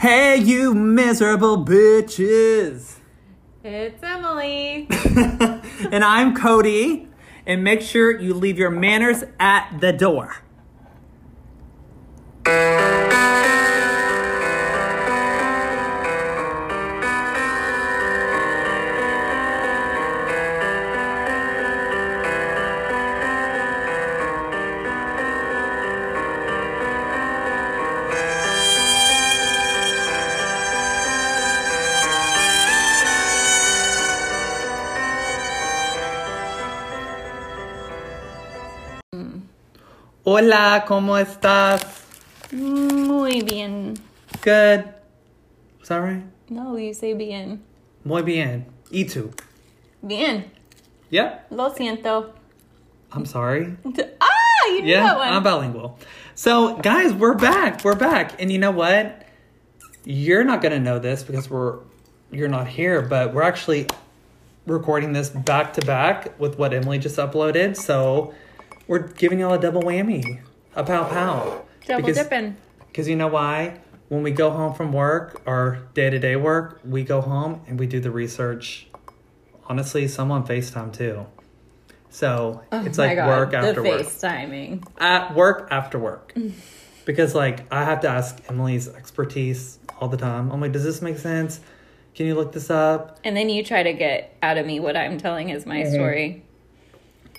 Hey, you miserable bitches. It's Emily. and I'm Cody. And make sure you leave your manners at the door. Hola, ¿cómo estás? Muy bien. Good. Is that right? No, you say bien. Muy bien. ¿Y tú? Bien. Yep. Lo siento. I'm sorry. Ah, you knew Yeah, that one. I'm bilingual. So, guys, we're back. We're back. And you know what? You're not going to know this because we're you're not here, but we're actually recording this back to back with what Emily just uploaded. So, we're giving y'all a double whammy. A pow pow. Double because, dipping. Because you know why? When we go home from work, our day to day work, we go home and we do the research. Honestly, some on FaceTime too. So it's Oh my like God, work after work FaceTiming. at work after work because like i have to ask emily's expertise all the time i'm like does this make sense can you look this up And then you try to get out of me what I'm telling is my Mm-hmm. story.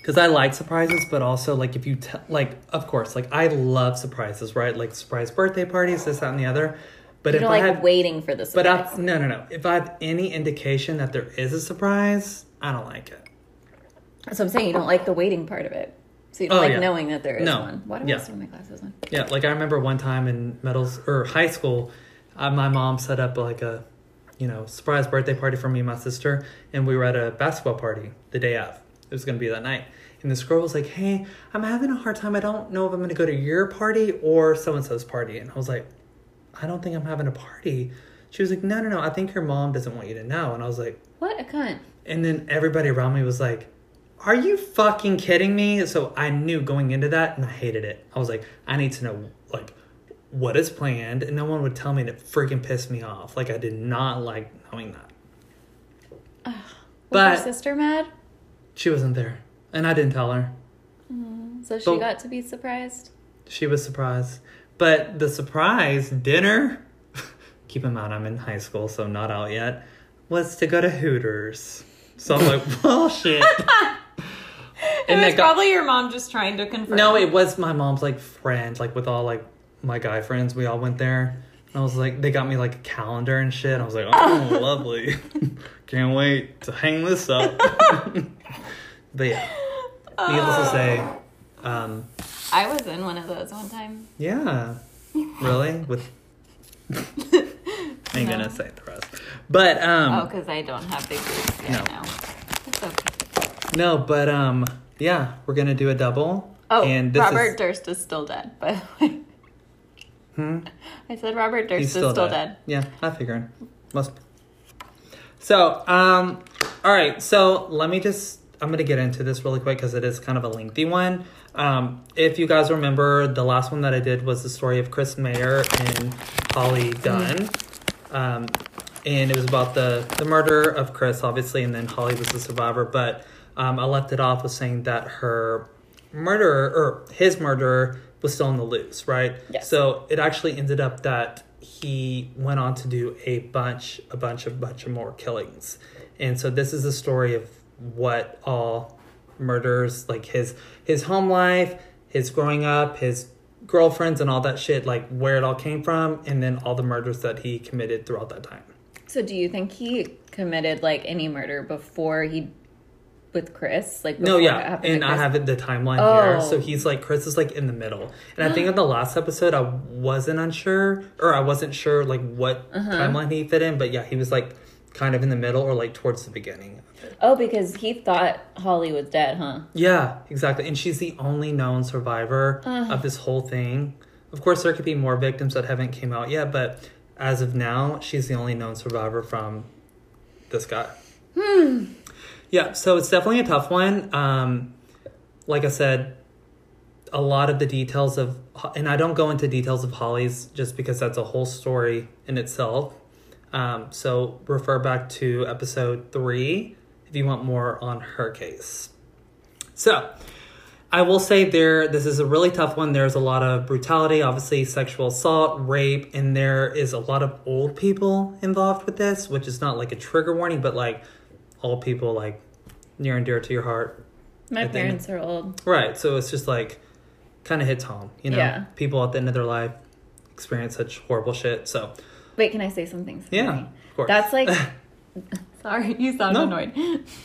Because i like surprises but also like if you tell like of course like i love surprises right like surprise birthday parties this that and the other but You if i like have waiting for the but. I, no no no if i have any indication that there is a surprise i don't like it so I'm saying you don't like the waiting part of it. So you don't Oh, like yeah. knowing that there is No. one. Why do Yeah. I still my glasses on? Yeah, like I remember one time in middle or high school, uh, my mom set up like a, you know, surprise birthday party for me and my sister, and we were at a basketball party the day of. It was gonna be that night, and this girl was like, "Hey, I'm having a hard time. I don't know if I'm gonna go to your party or so and so's party." And I was like, "I don't think I'm having a party." She was like, "No, no, no. I think your mom doesn't want you to know." And I was like, What a cunt. and then everybody around me was like, Are you fucking kidding me? So I knew going into that and I hated it. I was like, I need to know like what is planned, and no one would tell me and it freaking pissed me off. Like I did not like knowing that. Was But- your sister mad? She wasn't there. And I didn't tell her. Mm-hmm. So she But- got to be surprised? She was surprised. But the surprise dinner, keep in mind I'm in high school, so not out yet, was to go to Hooters. So I'm like, well, shit. It was got- probably your mom just trying to confirm. No, it was my mom's like friend, like with all like my guy friends. We all went there. And I was like, they got me like a calendar and shit. I was like, oh, lovely. Can't wait to hang this up. but yeah, needless to say, um, I was in one of those one time. yeah, really with. Ain't No. gonna say the rest, but Oh, um, because I don't have big boobs yet No. now. It's okay. no, but um, yeah, we're gonna do a double. Oh, and this Robert is, Durst is still dead, by the way. Hmm? I said Robert Durst He's is still, still, dead. dead. Yeah, I figured. Must. So, um, all right. So let me just. I'm gonna get into this really quick because it is kind of a lengthy one. Um, if you guys remember, the last one that I did was the story of Chris Maier and Holly Dunn. Um, and it was about the the murder of Chris, obviously, and then Holly was the survivor. But um, I left it off with saying that her murderer or his murderer was still in the loose, right? Yes. So it actually ended up that he went on to do a bunch, a bunch of bunch of more killings, and so this is the story of what all murders, like his his home life, his growing up, his girlfriends, and all that shit, like where it all came from, and then all the murders that he committed throughout that time. So, do you think he committed like any murder before he with Chris? Like, No, yeah, it happened to and I have it the timeline Oh. here. So he's like Chris is like in the middle, and I think in the last episode I wasn't unsure or I wasn't sure like what Uh-huh. timeline he fit in, but yeah, he was like kind of in the middle or like towards the beginning. Oh, because he thought Holly was dead, huh? Yeah, exactly, and she's the only known survivor Uh. of this whole thing. Of course, there could be more victims that haven't came out yet, but as of now, she's the only known survivor from this guy. Hmm. Yeah, so it's definitely a tough one. Um, like I said, a lot of the details of, and I don't go into details of Holly's just because that's a whole story in itself. Um, so refer back to episode three if you want more on her case. So I will say there, this is a really tough one. There's a lot of brutality, obviously sexual assault, rape, and there is a lot of old people involved with this, which is not like a trigger warning, but like old people like near and dear to your heart. My parents are old. Right. So it's just like kind of hits home, you know? Yeah. People at the end of their life experience such horrible shit. So Wait, can I say something? Yeah, of course. That's like. Sorry, you sound No. annoyed.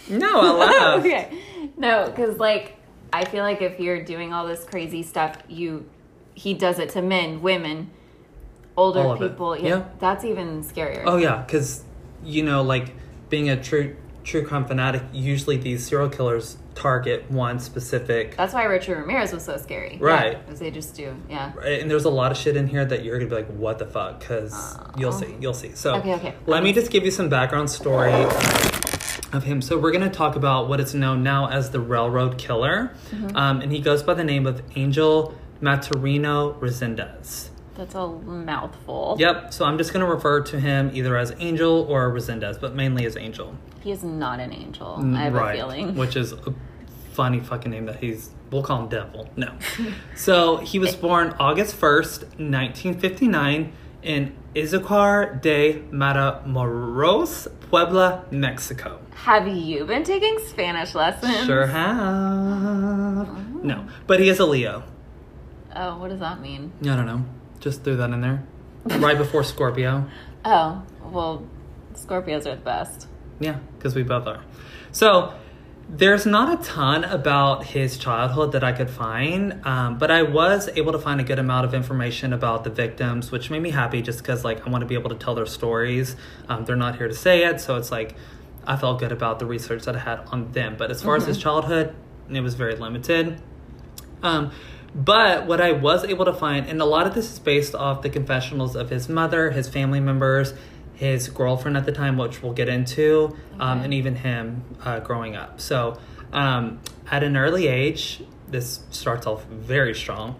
no, I laugh. okay. No, because like I feel like if you're doing all this crazy stuff, you he does it to men, women, older All people. Yeah. that's even scarier. Oh yeah, because you know, like being a true true crime fanatic, usually these serial killers target one specific. That's why Richard Ramirez was so scary. Right. Because they just do. Yeah. Right, and there's a lot of shit in here that you're gonna be like, what the fuck? Because you'll see, you'll see. So Okay, okay. let me just give you some background story of him. So we're gonna talk about what is known now as the Railroad Killer, Mm-hmm. um, and he goes by the name of Angel Maturino Resendiz. That's a mouthful. Yep. So I'm just gonna refer to him either as Angel or Resendiz, but mainly as Angel. He is not an angel. I have right. a feeling. Which is a funny fucking name that he's. We'll call him Devil. No. so he was born August 1st, 1959, in Izúcar de Matamoros, Puebla, Mexico. have you been taking Spanish lessons? Sure have. Oh. No. But he is a Leo. Oh, what does that mean? I don't know. Just threw that in there. Right before Scorpio. Oh, well, Scorpios are the best. Yeah, because we both are. So there's not a ton about his childhood that I could find, um, but I was able to find a good amount of information about the victims, which made me happy just because like I want to be able to tell their stories. Um, they're not here to say it, so it's like I felt good about the research that I had on them. But as far as his childhood, it was very limited. Um, but what I was able to find, and a lot of this is based off the confessionals of his mother, his family members, his girlfriend at the time, which we'll get into, um, and even him uh, growing up. So um, at an early age, this starts off very strong.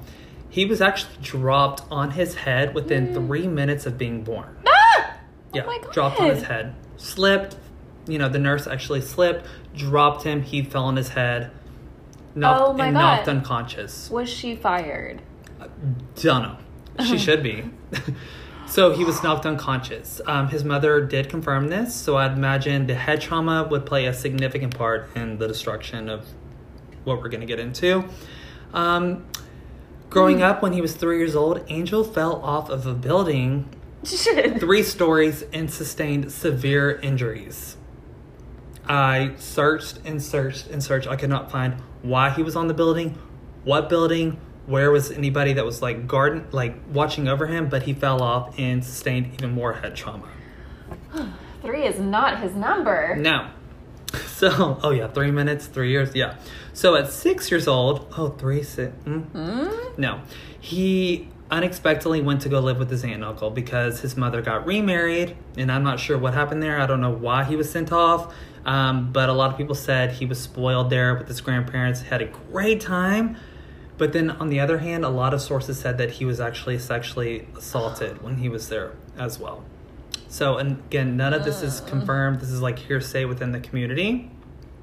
He was actually dropped on his head within three minutes of being born. Ah! Yeah, Oh my God. dropped on his head. Slipped. You know, the nurse actually slipped, dropped him. He fell on his head, knocked, Oh my God. knocked unconscious. Was she fired? Don't know. She should be. so he was knocked unconscious. Um, his mother did confirm this, so I'd imagine the head trauma would play a significant part in the destruction of what we're going to get into. Um, growing up, when he was three years old, Angel fell off of a building Shit. three stories and sustained severe injuries. I searched and searched and searched. I could not find why he was on the building, what building, where was anybody that was like garden like watching over him, but he fell off and sustained even more head trauma. Three is not his number. No. so oh yeah, three minutes, three years, yeah. So at six years old, oh three six, mm, Hmm? no, he unexpectedly went to go live with his aunt and uncle because his mother got remarried, and I'm not sure what happened there. I don't know why he was sent off, um, but a lot of people said he was spoiled there with his grandparents, had a great time. But then on the other hand, a lot of sources said that he was actually sexually assaulted when he was there as well. So, and again, none of this is confirmed. This is like hearsay within the community.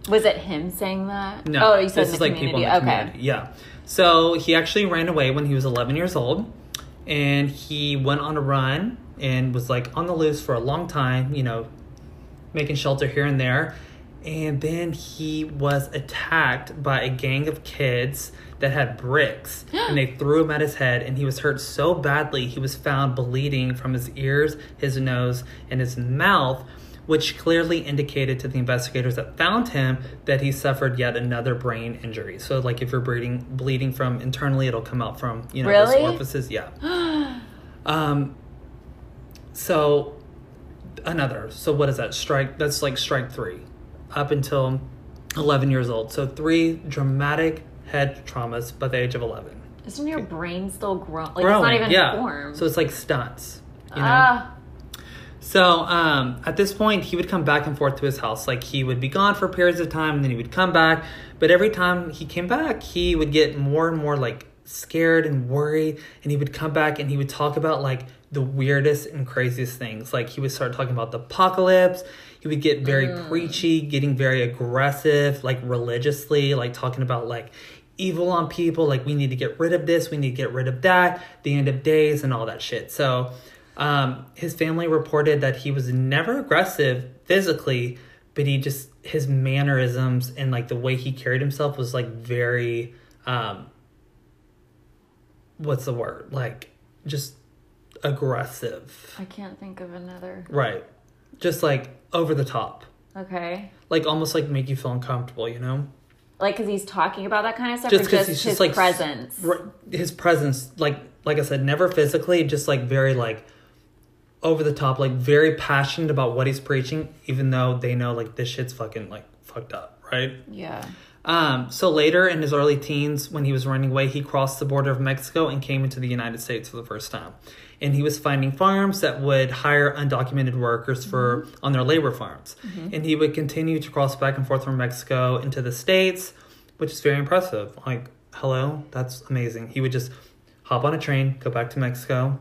Was it him saying that? No, Oh, you said this is like people community. in the okay. community. Yeah. So he actually ran away when he was 11 years old, and he went on a run and was like on the loose for a long time. You know, making shelter here and there, and then he was attacked by a gang of kids that had bricks, and they threw him at his head, and he was hurt so badly he was found bleeding from his ears, his nose, and his mouth which clearly indicated to the investigators that found him that he suffered yet another brain injury. So, like if you're bleeding, bleeding from internally, it'll come out from you know Really? those orifices. Yeah. um. So, another. So what is that? Strike. That's like strike three, up until eleven years old. So three dramatic head traumas by the age of eleven. Isn't your brain still grow- like Growing, it's not even yeah. formed? So it's like stunts. You know. ah, So um, at this point, he would come back and forth to his house. Like he would be gone for periods of time, and then he would come back. But every time he came back, he would get more and more like scared and worried and he would come back and he would talk about like the weirdest and craziest things. Like he would start talking about the apocalypse. He would get very preachy getting very aggressive like religiously like talking about like evil on people like we need to get rid of this we need to get rid of that the end of days and all that shit. So um, his family reported that he was never aggressive physically but he just his mannerisms and like the way he carried himself was like very um what's the word? Like just aggressive I can't think of another. right just like over the top Okay. like almost like make you feel uncomfortable you know Like, because he's talking about that kind of stuff, Just or 'cause just he's his just, like, presence. His presence like like i said never physically just like very like over the top like very passionate about what he's preaching even though they know like this shit's fucking like fucked up right Yeah. um so later in his early teens when he was running away he crossed the border of mexico and came into the united states for the first time and he was finding farms that would hire undocumented workers for mm-hmm. on their labor farms. Mm-hmm. And he would continue to cross back and forth from mexico into the states which is very impressive. Like hello that's amazing. He would just hop on a train go back to mexico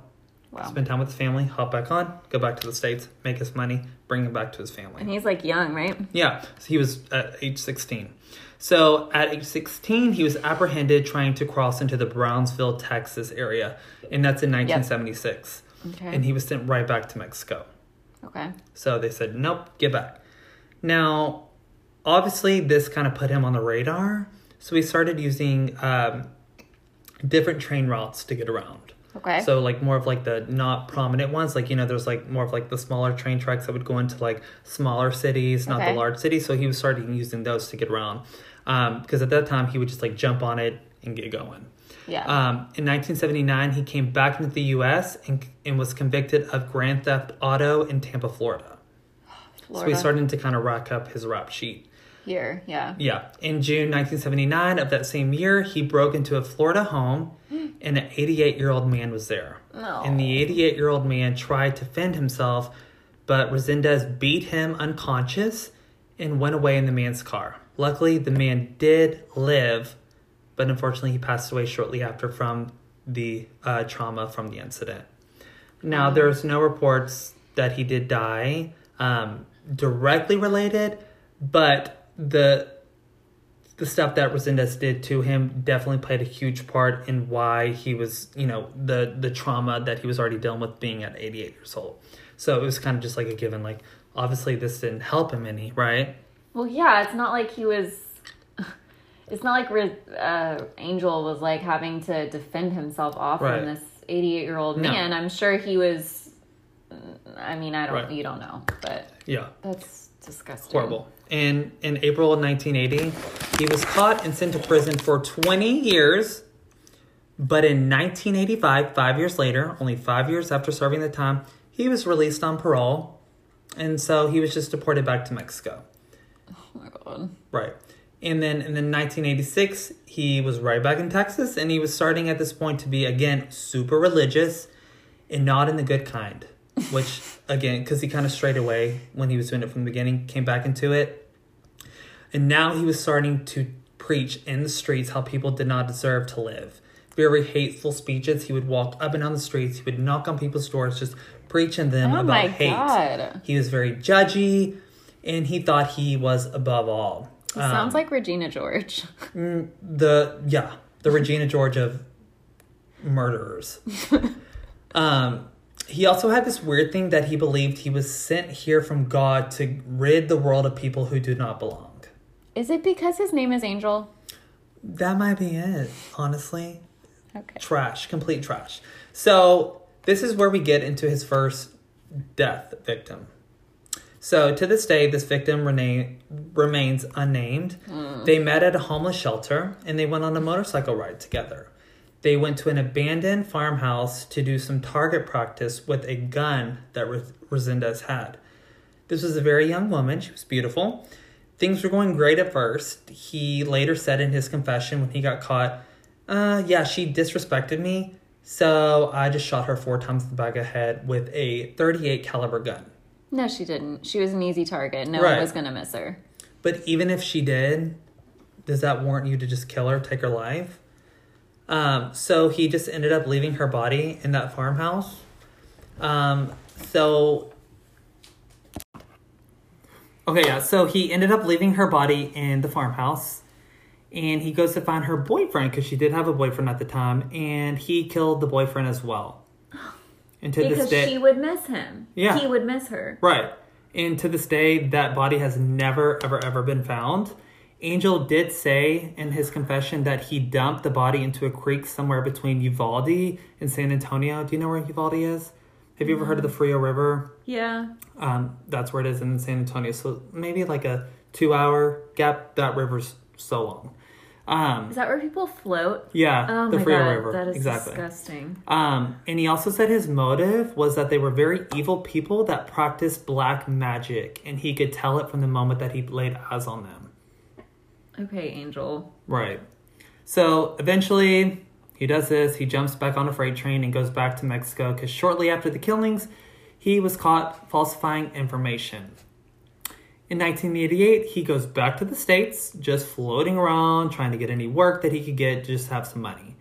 Wow. spend time with his family hop back on go back to the states make his money bring him back to his family. And he's like young, right? yeah, so he was at age 16. So at age 16, he was apprehended trying to cross into the Brownsville, Texas area, and that's in 1976. Okay. And he was sent right back to Mexico. okay. So they said, nope, get back. Now, obviously, this kind of put him on the radar. So he started using um, different train routes to get around. Okay. So like more of like the not prominent ones, like you know, there's like more of like the smaller train tracks that would go into like smaller cities, not Okay. the large cities. So he was starting using those to get around, because at that time he would just like jump on it and get going. yeah. Um, in 1979, he came back into the U.S. and and was convicted of grand theft auto in Tampa, Florida. Florida. So he's starting to kind of rack up his rap sheet. Here. Yeah. Yeah. In June 1979 of that same year, he broke into a Florida home and an 88 year old man was there. No. And the 88 year old man tried to fend himself, but Resendiz beat him unconscious and went away in the man's car. Luckily, the man did live, but unfortunately, he passed away shortly after from the uh, trauma from the incident. Now, there's no reports that he did die um, directly related, but the the stuff that Resendiz did to him definitely played a huge part in why he was, you know, the the trauma that he was already dealing with being at 88 years old. So it was kind of just like a given. Like obviously this didn't help him any, right? Well, yeah. It's not like he was. It's not like uh, Angel was like having to defend himself off Right. from this 88 year old No. man. I'm sure he was. I mean, I don't. Right. You don't know, but Yeah, that's disgusting. horrible. And in April of 1980, he was caught and sent to prison for 20 years. But in 1985, five years later, only five years after serving the time, he was released on parole. And so he was just deported back to Mexico. Oh my god. Right. And then and then 1986, he was right back in Texas and he was starting at this point to be again super religious and not in the good kind, which again cuz he kind of strayed away when he was doing it from the beginning, came back into it. And now he was starting to preach in the streets how people did not deserve to live. Very hateful speeches. He would walk up and down the streets. He would knock on people's doors, just preaching them Oh about my hate. god. He was very judgy, and he thought he was above all. He sounds like Regina George. the yeah the Regina George of murderers. um, he also had this weird thing that he believed he was sent here from God to rid the world of people who do not belong. Is it because his name is Angel? That might be it, honestly. Okay. Trash, complete trash. So this is where we get into his first death victim. So to this day, this victim rena- remains unnamed. They met at a homeless shelter and they went on a motorcycle ride together. They went to an abandoned farmhouse to do some target practice with a gun that Res- Resendiz had. This was a very young woman. She was beautiful. Things were going great at first. He later said in his confession when he got caught, uh, yeah, she disrespected me, so I just shot her four times in the back of the head with a 38 caliber gun. No, she didn't. She was an easy target. No Right. one was gonna miss her. But even if she did, does that warrant you to just kill her, take her life? Um, so he just ended up leaving her body in that farmhouse. Um, so okay, yeah. So he ended up leaving her body in the farmhouse, and he goes to find her boyfriend because she did have a boyfriend at the time, and he killed the boyfriend as well. And to this Because day, she would miss him. Yeah. He would miss her. Right. And to this day, that body has never, ever, ever been found. Angel did say in his confession that he dumped the body into a creek somewhere between Uvalde and San Antonio. Do you know where Uvalde is? Have you ever heard of the Frio River? Yeah. Um, that's where it is in San Antonio. So maybe like a two hour gap. That river's so long. Um, Is that where people float? yeah, Oh the my Frio god, River. that is exactly. disgusting. Um, and he also said his motive was that they were very evil people that practiced black magic, and he could tell it from the moment that he laid eyes on them. Okay, Angel. Right. So eventually, he does this. He jumps back on a freight train and goes back to Mexico because shortly after the killings, he was caught falsifying information. In 1988, he goes back to the States, just floating around, trying to get any work that he could get, just have some money.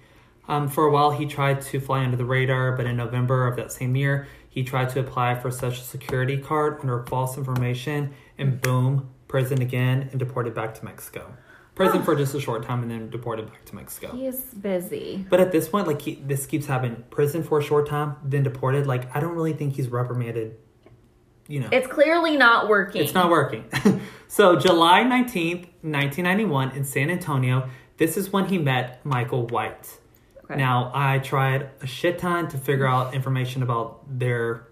Um, for a while, he tried to fly under the radar, but in November of that same year, he tried to apply for a Social Security card under false information, and boom, prison again, and deported back to Mexico. Prison for just a short time, and then deported back to Mexico. He's busy. But at this point, like he, this keeps happening. Prison for a short time, then deported. Like I don't really think he's reprimanded. You know, It's clearly not working. it's not working. so July nineteenth, nineteen ninety one, in San Antonio. This is when he met Michael White. Okay. Now I tried a shit ton to figure out information about their,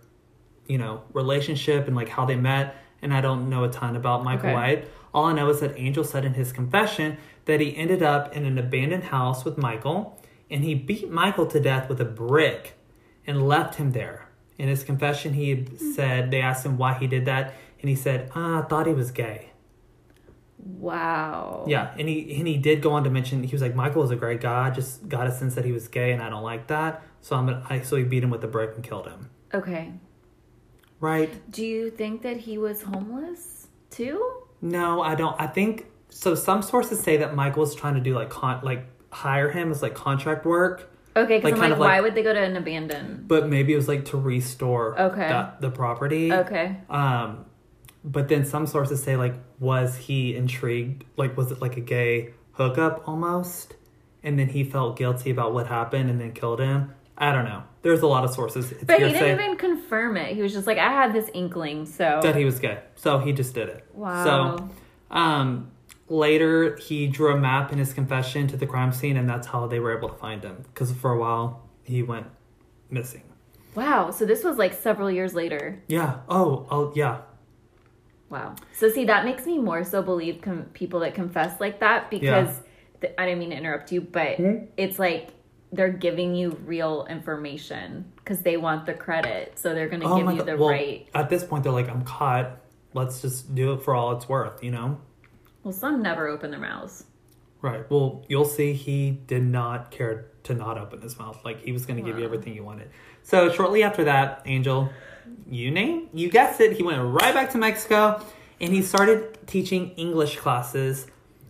you know, relationship and like how they met, and I don't know a ton about Michael Okay. White. All I know is that Angel said in his confession that he ended up in an abandoned house with Michael, and he beat Michael to death with a brick and left him there. In his confession, he had said they asked him why he did that, and he said, ah, "I thought he was gay." Wow. Yeah, and he and he did go on to mention he was like Michael was a great guy. I just got a sense that he was gay, and I don't like that. So I'm gonna. I, so he beat him with a brick and killed him. Okay. Right? Do you think that he was homeless too? No, I don't. I think so. Some sources say that Michael was trying to do like con like hire him as like contract work, Okay, because Like, I'm like, like- why would they go to an abandoned? but maybe it was like to restore Okay. that, the property. Okay. Um, but then some sources say like, was he intrigued? Like, was it like a gay hookup almost? And then he felt guilty about what happened and then killed him. I don't know. There's a lot of sources. It's But he didn't even confirm it. He was just like, I had this inkling, so. that he was gay, so he just did it. Wow. So, um, later he drew a map in his confession to the crime scene, and that's how they were able to find him. Because for a while he went missing. Wow. So this was like several years later. Yeah. Oh. Oh. Yeah. Wow. So see, that makes me more so believe com- people that confess like that because th- I didn't mean to interrupt you, but Mhm. it's like they're giving you real information because they want the credit, so they're going to give you God. the Well, right. At this point, they're like, I'm caught. Let's just do it for all it's worth, you know? Well, some never open their mouths. Right. Well, you'll see he did not care to not open his mouth. Like he was going to give you everything you wanted. So shortly after that, Angel, you name, you guessed it, he went right back to Mexico and he started teaching English classes,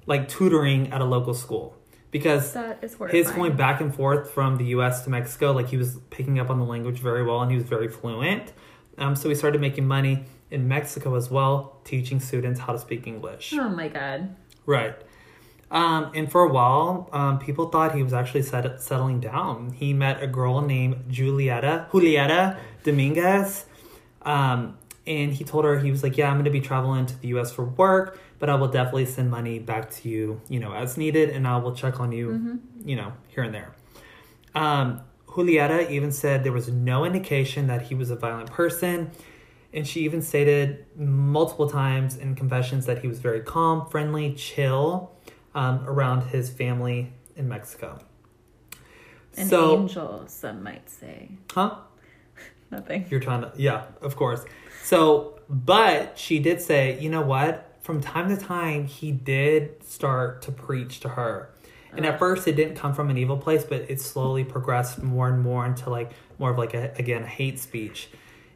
like tutoring at a local school. Because That is horrifying. his going back and forth from the U.S. to Mexico, like he was picking up on the language very well, and he was very fluent. Um, so he started making money in Mexico as well, teaching students how to speak English. Oh my god. Right. Um, and for a while, um, people thought he was actually set, settling down. He met a girl named Julieta, Julieta Dominguez. Um, and he told her, he was like, Yeah, I'm going to be traveling to the US for work, but I will definitely send money back to you, you know, as needed, and I will check on you, you know, here and there. Um, Julieta even said there was no indication that he was a violent person. And she even stated multiple times in confessions that he was very calm, friendly, chill um, around his family in Mexico. An so, angel, some might say. huh? Nothing. You're trying to, yeah, of course. So, but she did say, you know what? From time to time, he did start to preach to her. And at first, it didn't come from an evil place, but it slowly progressed more and more into like more of like a, again, a hate speech.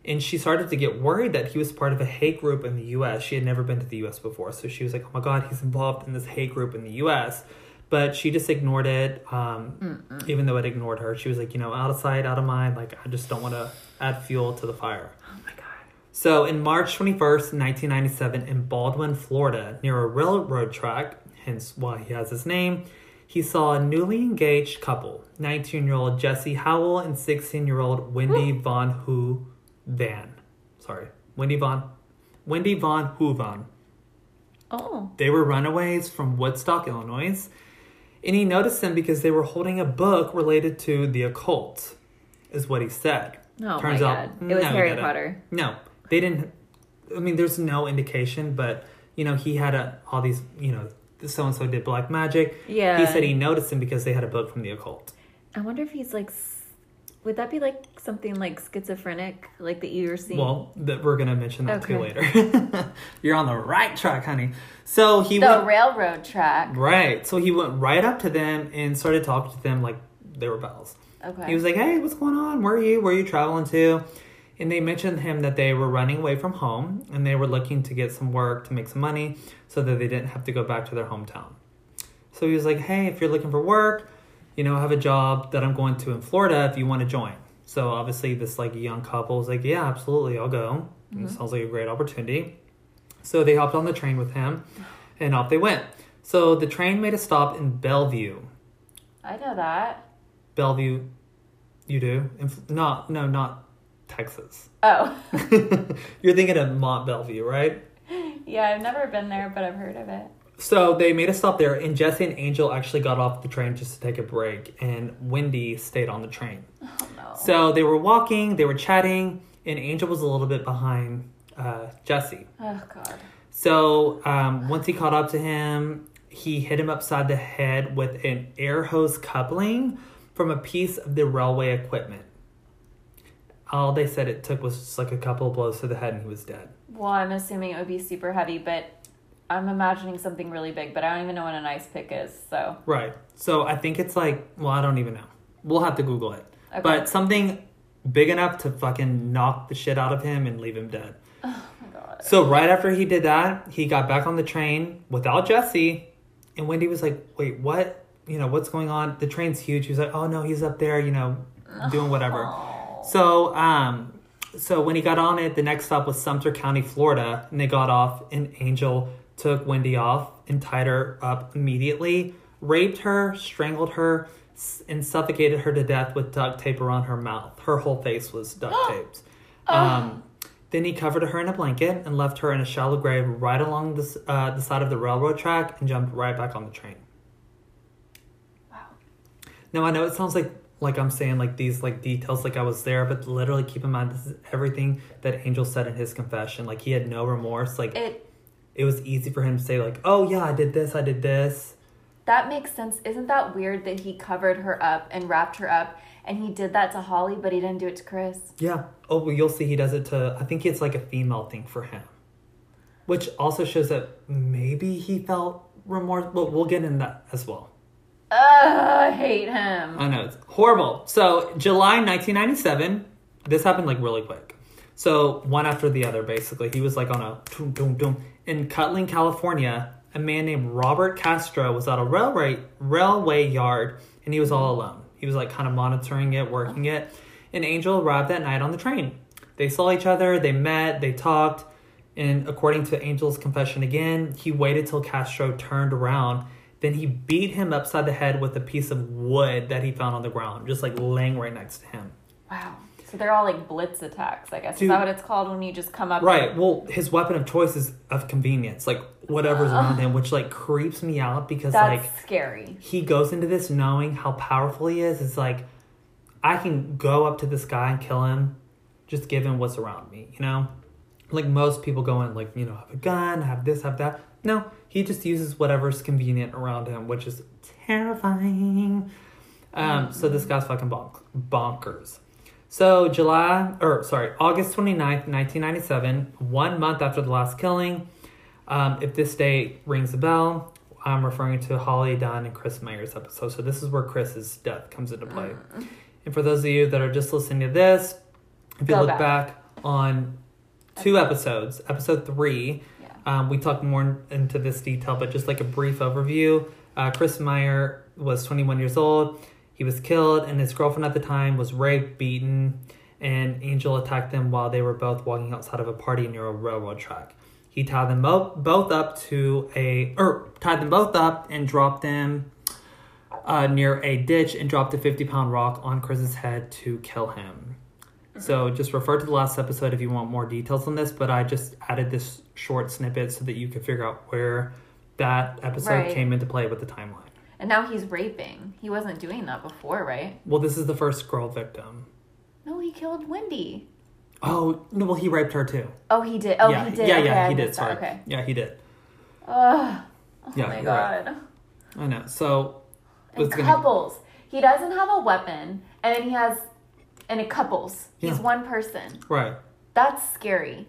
And she started to get worried that he was part of a hate group in the US. She had never been to the US before. So she was like, oh my God, he's involved in this hate group in the US. but she just ignored it. Um, even though it ignored her, she was like, you know, out of sight, out of mind. Like, I just don't want to add fuel to the fire. Oh my god. So, in March 21st, 1997, in Baldwin, Florida, near a railroad track, hence why he has his name, he saw a newly engaged couple 19 year old Jesse Howell and 16 year old Wendy Von Hu Van. Sorry, Wendy Von. Wendy Von Hoovan. Oh. They were runaways from Woodstock, Illinois, and he noticed them because they were holding a book related to the occult, is what he said. Oh Turns my out- god. It was no, Harry. Potter. No, they didn't. I mean, there's no indication, but you know, he had a, all these, you know, so and so did black magic. Yeah. He said he noticed them because they had a book from the occult. I wonder if he's like. Would that be like something like schizophrenic, like that you were seeing? Well, that we're gonna mention that too later. You're on the right track, honey. So he the went railroad track. right. So he went right up to them and started talking to them like they were pals. Okay. He was like, "Hey, what's going on? Where are you? Where are you traveling to?" And they mentioned to him that they were running away from home and they were looking to get some work to make some money so that they didn't have to go back to their hometown. So he was like, "Hey, if you're looking for work, you know, I have a job that I'm going to in Florida if you want to join." So obviously, this like young couple was like, "Yeah, absolutely, I'll go." Mm-hmm. It sounds like a great opportunity. So they hopped on the train with him, and off they went. So the train made a stop in Belleview. I know that. Belleview, you do? In, not no, not Texas. Oh. You're thinking of Mont Belvieu, right? yeah, I've never been there, but I've heard of it. So they made a stop there, and Jesse and Angel actually got off the train just to take a break, and Wendy stayed on the train. Oh no. So they were walking, they were chatting, and Angel was a little bit behind uh, Jesse. Oh god. So um, once he caught up to him, he hit him upside the head with an air hose coupling from a piece of the railway equipment. All they said it took was just like a couple of blows to the head, and he was dead. Well, I'm assuming it would be super heavy, but I'm imagining something really big, but I don't even know what an ice pick is, so Right. So I think it's like, well, I don't even know. We'll have to Google it. Okay. But something big enough to fucking knock the shit out of him and leave him dead. oh my god. So right after he did that, he got back on the train without Jesse, and Wendy was like, "Wait, what? You know what's going on? The train's huge." He was like, "Oh no, he's up there, you know, doing whatever." So, um, so when he got on it, the next stop was Sumter County, Florida, and they got off. in Angel took Wendy off and tied her up immediately, raped her, strangled her, and suffocated her to death with duct tape around her mouth. Her whole face was duct taped. Um, then he covered her in a blanket and left her in a shallow grave right along the, uh, the side of the railroad track and jumped right back on the train. Wow. Now I know it sounds like like I'm saying like these like details like I was there, but literally keep in mind this is everything that Angel said in his confession. Like he had no remorse. Like it, It was easy for him to say like, "Oh yeah, I did this, I did this." that makes sense. Isn't that weird that he covered her up and wrapped her up and he did that to Holly, but he didn't do it to Chris? Yeah. Oh, well, you'll see he does it to. I think it's like a female thing for him, which also shows that maybe he felt remorse. but we'll get into that as well. Ugh, I hate him. I know it's horrible. So July 1997, this happened like really quick. So one after the other, basically, he was like on a doom doom doom in Colton, California. A man named Robert Castro was at a railway railway yard, and he was all alone. He was like kind of monitoring it, working it. And Angel arrived that night on the train. They saw each other, they met, they talked, and according to Angel's confession again, he waited till Castro turned around. Then he beat him upside the head with a piece of wood that he found on the ground, just like laying right next to him. Wow. So they're all like blitz attacks, I guess. Dude. Is that what it's called when you just come up? Right. Well, his weapon of choice is of convenience, like whatever's around him, which like creeps me out because That's like scary. he goes into this knowing how powerful he is. It's like I can go up to this guy and kill him, just given what's around me. You know, like most people go in like you know have a gun, have this, have that. No, he just uses whatever's convenient around him, which is terrifying. Um, so this guy's fucking bonk- bonkers. So July, or sorry, August 29th, 1997, one month after the last killing. Um, if this date rings a bell, I'm referring to Holly Dunn and Chris Maier's episode. So this is where Chris's death comes into play. And for those of you that are just listening to this, if you look back. back. on two episodes, episode three, Yeah. um, we talk more into this detail, but just like a brief overview. Uh, Chris Maier was 21 years old. He was killed, and his girlfriend at the time was raped, beaten, and Angel attacked them while they were both walking outside of a party near a railroad track. He tied them both both up to a or tied them both up and dropped them uh, near a ditch and dropped a 50 pound rock on Chris's head to kill him. So just refer to the last episode if you want more details on this, but I just added this short snippet so that you could figure out where that episode Right. came into play with the timeline. And now he's raping. He wasn't doing that before, right? Well, this is the first girl victim. No, he killed Wendy. Oh, no, well, he raped her too. Oh, he did. Oh, yeah, he did. Yeah, okay, yeah, I he did. Sorry. Okay. Yeah, he did. Ugh. Oh Yeah, my you're right. god. I know. So, And what's gonna- couples. He doesn't have a weapon, and then he has, and it couples. He's one person. right. That's scary.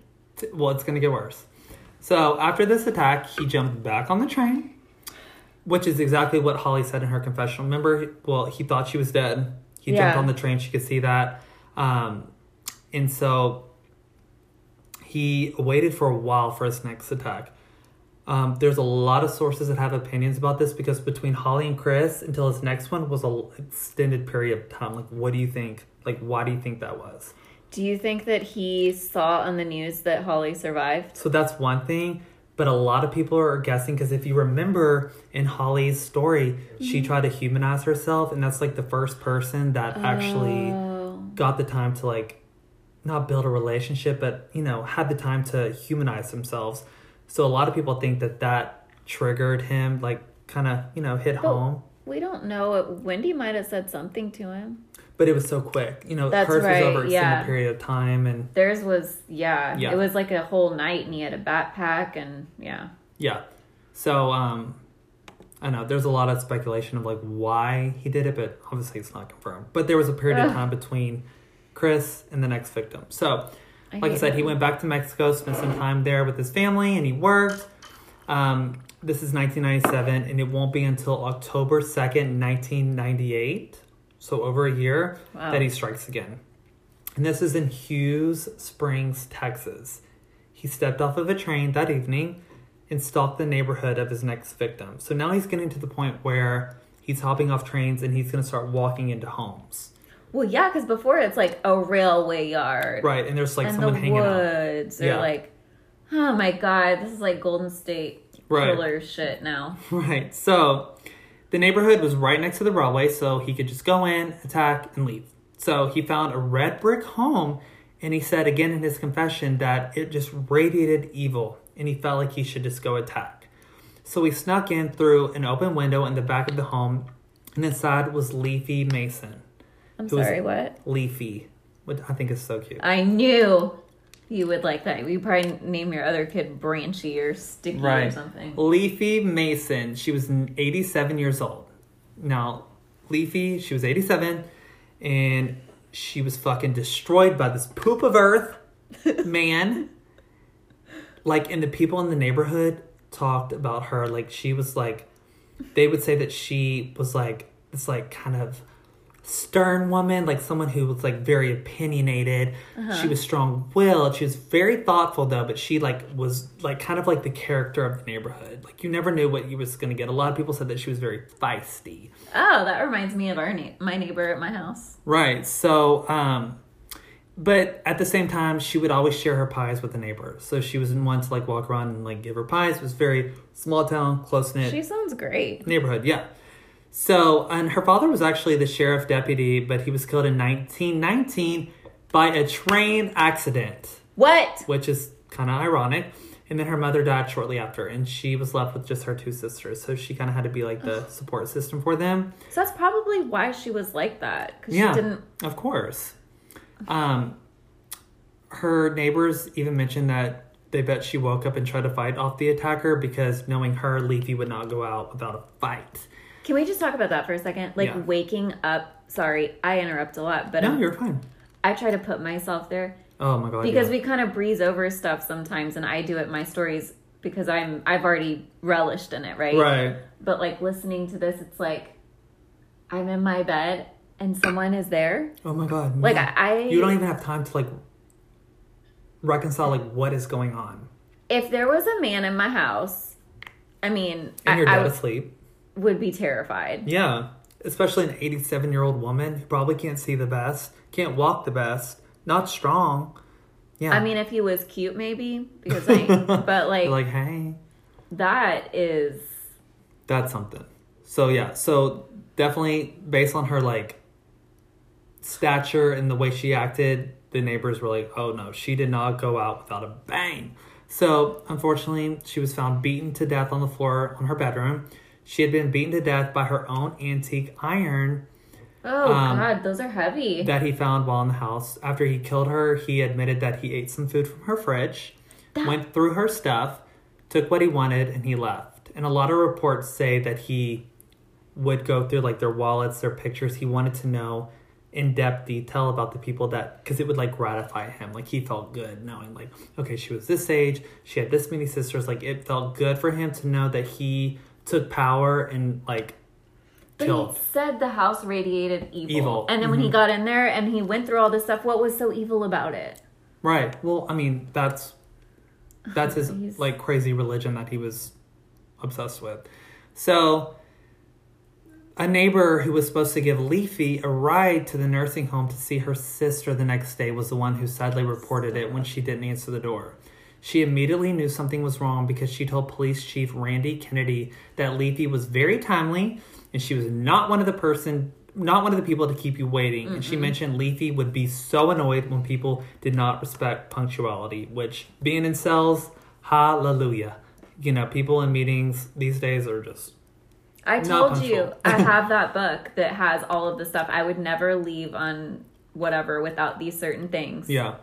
Well, it's going to get worse. So, after this attack, he jumped back on the train, which is exactly what Holly said in her confessional. Remember, well, he thought she was dead. He jumped on the train. She could see that. Um, and so he waited for a while for his next attack. Um, there's a lot of sources that have opinions about this because between Holly and Chris until his next one was a extended period of time. Like, what do you think? Like, why do you think that was? Do you think that he saw on the news that Holly survived? So that's one thing. But a lot of people are guessing because if you remember in Holly's story, she Mm-hmm. tried to humanize herself, and that's like the first person that actually Oh. got the time to like not build a relationship, but you know had the time to humanize themselves. So a lot of people think that that triggered him, like kind of you know hit But- home. We don't know. Wendy might have said something to him. But it was so quick, you know. That's hers right, was over a yeah. extended period of time, and Theirs was, yeah, Yeah. It was like a whole night, and he had a backpack, and yeah. Yeah. So um I know there's a lot of speculation of like why he did it, but obviously it's not confirmed. But there was a period of time between Chris and the next victim. So like I said, he went back to Mexico, spent some time there with his family, and he worked. Um, this is 1997, and it won't be until October 2nd, 1998, so over a year, Wow. that he strikes again. And this is in Hughes Springs, Texas. He stepped off of a train that evening and stalked the neighborhood of his next victim. So now he's getting to the point where he's hopping off trains and he's going to start walking into homes. Well, yeah, because before it's like a railway yard. Right, and there's like and someone the hanging out. woods. They're Yeah. like, oh my god, this is like Golden State Right. Killer shit now. Right. So the neighborhood was right next to the railway, so he could just go in, attack, and leave. So he found a red brick home, and he said again in his confession that it just radiated evil, and he felt like he should just go attack. So he snuck in through an open window in the back of the home, and inside was Leafie Mason. I'm sorry, what? Leafie, which I think is so cute. I knew you would like that. You probably name your other kid Branchy or Sticky or something. Leafie Mason. She was 87 years old. Now, Leafie, she was 87, and she was fucking destroyed by this poop of earth man. like, and the people in the neighborhood talked about her. Like, she was like, they would say that she was like this, like, kind of stern woman, like someone who was like very opinionated. She was strong willed. She was very thoughtful though, but she like was like kind of like the character of the neighborhood. Like you never knew what you was gonna get. A lot of people said that she was very feisty. Oh, that reminds me of our na- my neighbor at my house. Right. So um but at the same time she would always share her pies with the neighbors. So she was one to like walk around and like give her pies. It was very small town, close knit She sounds great. neighborhood, yeah. So, and her father was actually the sheriff deputy, but he was killed in 1919 by a train accident, What? which is kind of ironic. And then her mother died shortly after, and she was left with just her two sisters. So she kind of had to be like the support system for them. So that's probably why she was like that. Because Yeah. she didn't. Of course. Um, her neighbors even mentioned that they bet she woke up and tried to fight off the attacker because knowing her, Leafie would not go out without a fight. Can we just talk about that for a second? Like Yeah. waking up. Sorry, I interrupt a lot, but No, um, you're fine. I try to put myself there Oh my god. because yeah. we kind of breeze over stuff sometimes, and I do it my stories because I'm I've already relished in it, right? Right. But like listening to this, it's like I'm in my bed and someone is there. Oh my god. Like yeah. I, I you don't even have time to like reconcile like what is going on. if there was a man in my house, I mean, And I, you're I dead asleep. Would be terrified. Yeah, especially an 87 year old woman who probably can't see the best, can't walk the best, not strong. Yeah. I mean, if he was cute, maybe because I. but like, You're like, hey, that is that's something. So yeah, so definitely based on her like stature and the way she acted, the neighbors were like, "Oh no, she did not go out without a bang." So unfortunately, she was found beaten to death on the floor on her bedroom. She had been beaten to death by her own antique iron oh Um, god, those are heavy. that he found while in the house. After he killed her, he admitted that he ate some food from her fridge, That- went through her stuff, took what he wanted, and he left. And a lot of reports say that he would go through like their wallets, their pictures. He wanted to know in depth detail about the people that because it would like gratify him. Like he felt good knowing like okay, she was this age, she had this many sisters. Like it felt good for him to know that he took power and like But killed. he said the house radiated evil. Evil. Mm-hmm. And then when he got in there and he went through all this stuff, what was so evil about it? Right. Well, I mean, that's that's his He's- like crazy religion that he was obsessed with. So, a neighbor who was supposed to give Leafie a ride to the nursing home to see her sister the next day was the one who sadly reported it when she didn't answer the door. She immediately knew something was wrong because she told police chief Randy Kennedy that Leafie was very timely and she was not one of the person not one of the people to keep you waiting. And she mm-hmm. mentioned Leafie would be so annoyed when people did not respect punctuality, which being in cells, hallelujah. You know, people in meetings these days are just I told you. I have that book that has all of the stuff. I would never leave on whatever without these certain things. Yeah.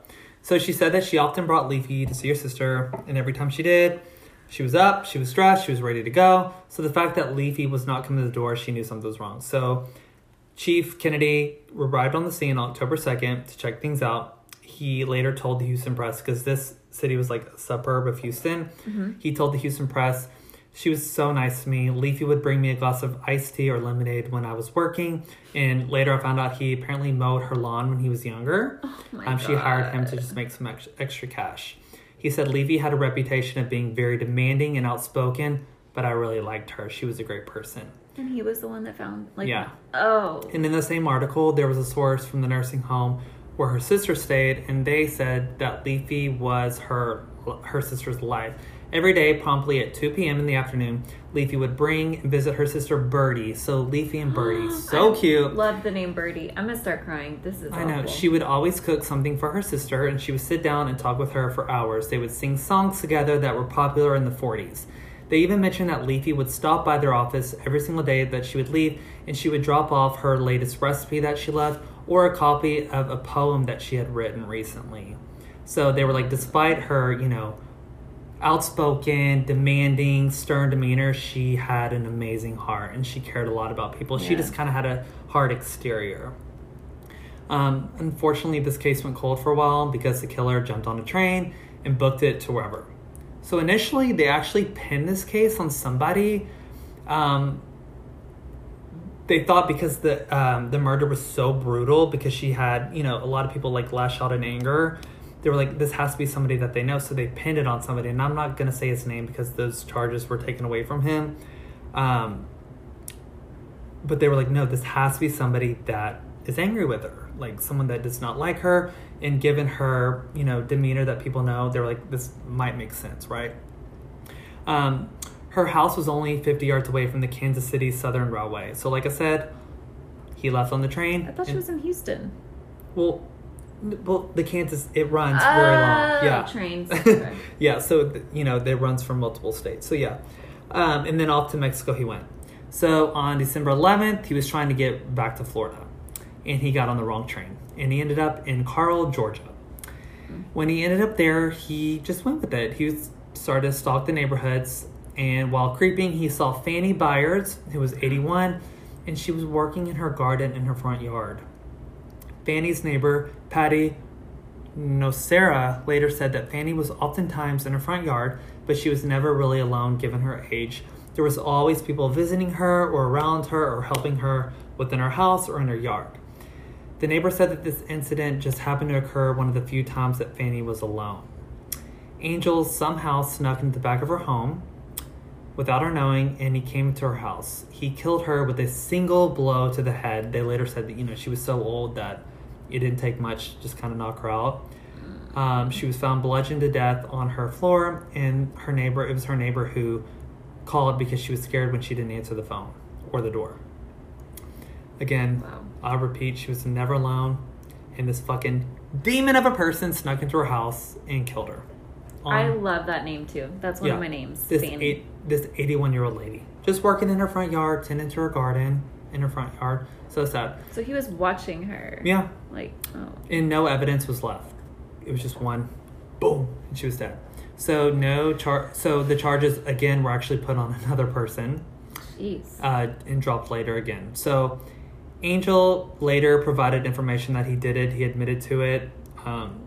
So she said that she often brought Leafie to see her sister, and every time she did, she was up, she was dressed, she was ready to go. So the fact that Leafie was not coming to the door, she knew something was wrong. So Chief Kennedy arrived on the scene on October 2nd to check things out. He later told the Houston Press, because this city was like a suburb of Houston, mm-hmm. he told the Houston Press, she was so nice to me. Leafie would bring me a glass of iced tea or lemonade when I was working. And later I found out he apparently mowed her lawn when he was younger. my um, she hired him to just make some ex- extra cash. He said Leafie had a reputation of being very demanding and outspoken, but I really liked her. She was a great person. And he was the one that found like Yeah. Oh. And in the same article, there was a source from the nursing home where her sister stayed, and they said that Leafie was her her sister's life. Every day, promptly at 2 p.m. in the afternoon, Leafie would bring and visit her sister Birdie. So Leafie and Birdie, so I cute. Love the name Birdie. I'm gonna start crying. This is I know. awful. She would always cook something for her sister, and she would sit down and talk with her for hours. They would sing songs together that were popular in the 40s. They even mentioned that Leafie would stop by their office every single day that she would leave, and she would drop off her latest recipe that she loved or a copy of a poem that she had written recently. So they were like, despite her, you know, outspoken, demanding, stern demeanor, she had an amazing heart and she cared a lot about people. She just kind of had a hard exterior. Um, unfortunately, this case went cold for a while because the killer jumped on a train and booked it to wherever. So initially, they actually pinned this case on somebody. Um, they thought because the um, the murder was so brutal, because she had you know a lot of people like lash out in anger. They were like, this has to be somebody that they know, so they pinned it on somebody. And I'm not gonna say his name because those charges were taken away from him. Um, but they were like, no, this has to be somebody that is angry with her, like someone that does not like her. And given her, you know, demeanor that people know, they're like, this might make sense, right? Um, her house was only 50 yards away from the Kansas City Southern Railway. So, like I said, he left on the train. I thought she was in Houston. well, well, the Kansas it runs very long. Oh, Yeah, trains. Okay. yeah. So you know, it runs from multiple states. So yeah, um, and then off to Mexico he went. So on December 11th, he was trying to get back to Florida, and he got on the wrong train, and he ended up in Carl, Georgia. When he ended up there, he just went with it. He was, started to stalk the neighborhoods, and while creeping, he saw Fanny Byers, who was 81, and she was working in her garden in her front yard. Fanny's neighbor, Patty Nocera, later said that Fanny was oftentimes in her front yard, but she was never really alone given her age. There was always people visiting her or around her or helping her within her house or in her yard. The neighbor said that this incident just happened to occur one of the few times that Fanny was alone. Angels somehow snuck into the back of her home. without her knowing, and he came to her house. He killed her with a single blow to the head. They later said that you know she was so old that it didn't take much, just kind of knock her out. Um, she was found bludgeoned to death on her floor, and her neighbor, it was her neighbor who called because she was scared when she didn't answer the phone or the door. Again, Wow. I'll repeat, she was never alone, and this fucking demon of a person snuck into her house and killed her. I love that name too. That's one Yeah. of my names. this eight, this 81 year old lady, just working in her front yard, tending to her garden in her front yard. So sad. So he was watching her. Yeah, Like, oh. and no evidence was left. It was just one, boom, and she was dead. So no char. So the charges again were actually put on another person Jeez. uh, and dropped later again. So Angel later provided information that he did it. He admitted to it, um,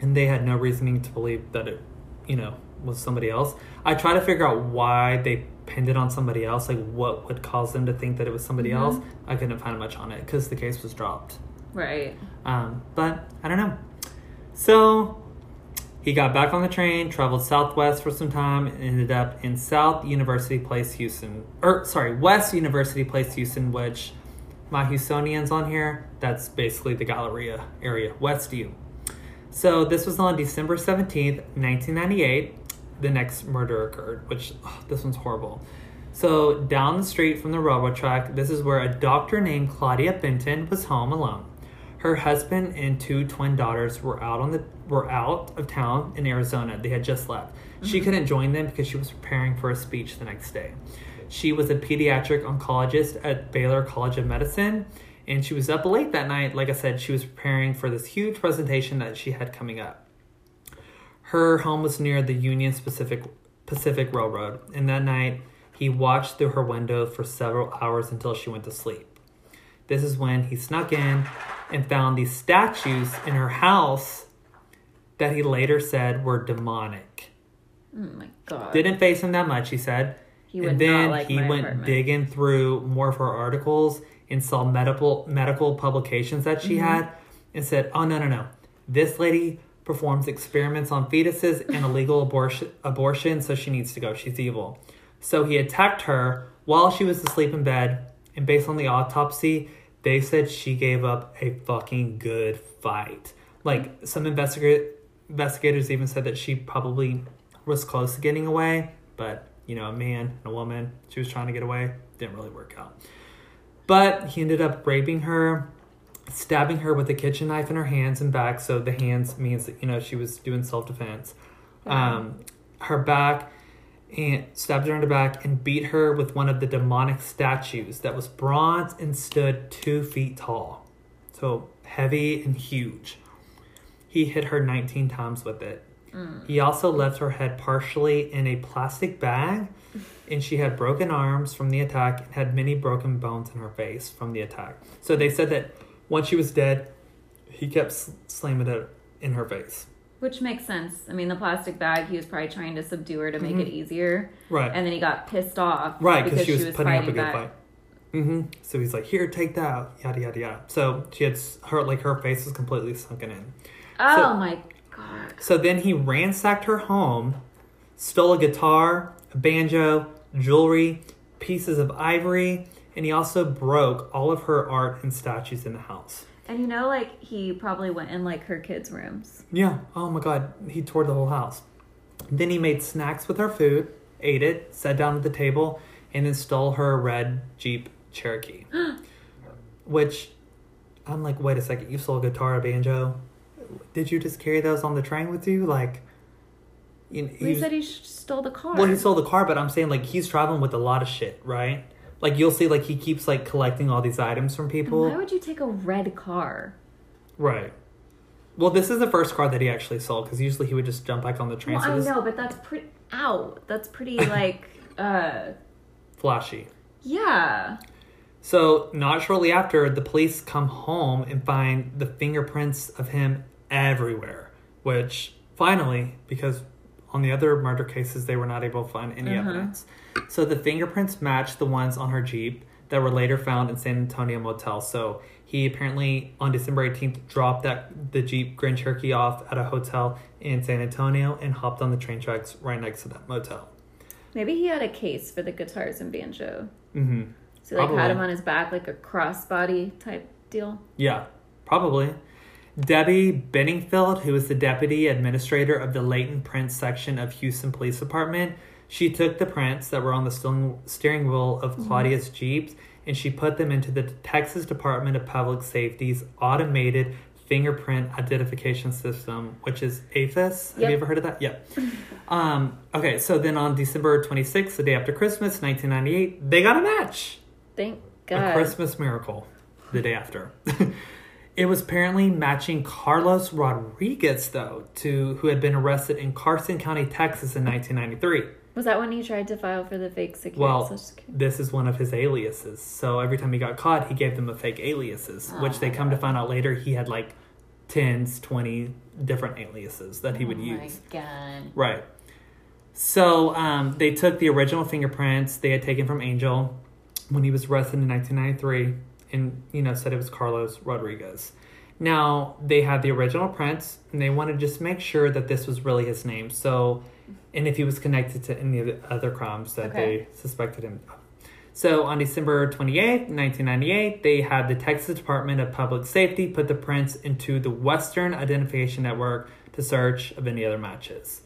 and they had no reasoning to believe that it, you know, was somebody else. I try to figure out why they pinned it on somebody else. Like what would cause them to think that it was somebody Mhm. else. I couldn't find much on it because the case was dropped. Right. Um, but I don't know. So he got back on the train, traveled southwest for some time, and ended up in South University Place, Houston. Or sorry, West University Place, Houston, which my Houstonians on here, that's basically the Galleria area, West U. So this was on December 17th, 1998. The next murder occurred, which oh, this one's horrible. So down the street from the railroad track, this is where a doctor named Claudia Benton was home alone. Her husband and two twin daughters were out on the were out of town in Arizona. They had just left. She mm-hmm. couldn't join them because she was preparing for a speech the next day. She was a pediatric oncologist at Baylor College of Medicine, and she was up late that night. Like I said, she was preparing for this huge presentation that she had coming up. Her home was near the Union Pacific Pacific Railroad, and that night he watched through her window for several hours until she went to sleep. This is when he snuck in and found these statues in her house that he later said were demonic. Oh my god. Didn't face him that much, he said. He and then like he went apartment. digging through more of her articles and saw medical medical publications that Mm-hmm. she had and said, "Oh no, no, no. This lady performs experiments on fetuses and illegal abortion abortion, so she needs to go. She's evil." So he attacked her while she was asleep in bed, and based on the autopsy, they said she gave up a fucking good fight. Like some investigator investigators even said that she probably was close to getting away, but you know, a man and a woman, she was trying to get away, didn't really work out. But he ended up raping her, stabbing her with a kitchen knife in her hands and back. So the hands means that you know she was doing self defense. Um, her back and stabbed her in the back and beat her with one of the demonic statues that was bronze and stood two feet tall, so heavy and huge. He hit her 19 times with it. Mm. He also left her head partially in a plastic bag, and she had broken arms from the attack and had many broken bones in her face from the attack. So they said that once she was dead, he kept slamming it in her face. Which makes sense. I mean, the plastic bag, he was probably trying to subdue her to make it easier. Right. And then he got pissed off. Right, because she was, putting up a good back. fight. hmm So he's like, "Here, take that." Yada yada yada. So she had her like her face was completely sunken in. Oh So- my god. So then he ransacked her home, stole a guitar, a banjo, jewelry, pieces of ivory, and he also broke all of her art and statues in the house. And you know, like, he probably went in, like, her kids' rooms. Yeah. Oh my God. He tore the whole house. Then he made snacks with her food, ate it, sat down at the table, and then stole her red Jeep Cherokee. Which I'm like, wait a second, you stole a guitar, a banjo. Did you just carry those on the train with you? Like, you know, He, he said he stole the car. well, he stole the car, but I'm saying like he's traveling with a lot of shit, right? Like you'll see, like he keeps like collecting all these items from And people, Why would you take a red car? right? Well, this is the first car that he actually sold because usually he would just jump back on the train. Well, I know, but that's pretty. Ow. That's pretty, like, uh. flashy. Yeah. So, not shortly after, the police come home and find the fingerprints of him everywhere. Which, finally, because on the other murder cases, they were not able to find any Uh-huh. evidence. So, the fingerprints matched the ones on her Jeep that were later found in San Antonio motel. So, he apparently, on December 18th, dropped that the Jeep Grand Cherokee off at a hotel in San Antonio and hopped on the train tracks right next to that motel. Maybe he had a case for the guitars and banjo. Mm-hmm. So like had him on his back like a crossbody type deal. Yeah, probably. Debbie Benningfield, who was the deputy administrator of the latent prints section of Houston Police Department, she took the prints that were on the steering wheel of Claudia's Jeeps and she put them into the Texas Department of Public Safety's automated fingerprint identification system, which is AFIS. Have you ever heard of that? Yep. um, okay, so then on December 26th, the day after Christmas, 1998, they got a match Thank a God. Christmas miracle the day after. it was apparently matching Carlos Rodriguez, though, to who had been arrested in Carson County, Texas, in 1993. Was that when he tried to file for the fake security? Well, Security? this is one of his aliases. So every time he got caught, he gave them a fake aliases, Oh which they come to find out later he had like tens, 20 different aliases that he would use. oh use. my God. Right. So um, they took the original fingerprints they had taken from Angel when he was arrested in 1993 and, you know, said it was Carlos Rodriguez. Now, they had the original prints and they wanted to just make sure that this was really his name. So, and if he was connected to any of the other crimes that Okay. they suspected him of. So on December 28th, 1998, they had the Texas Department of Public Safety put the prints into the Western Identification Network to search of any other matches.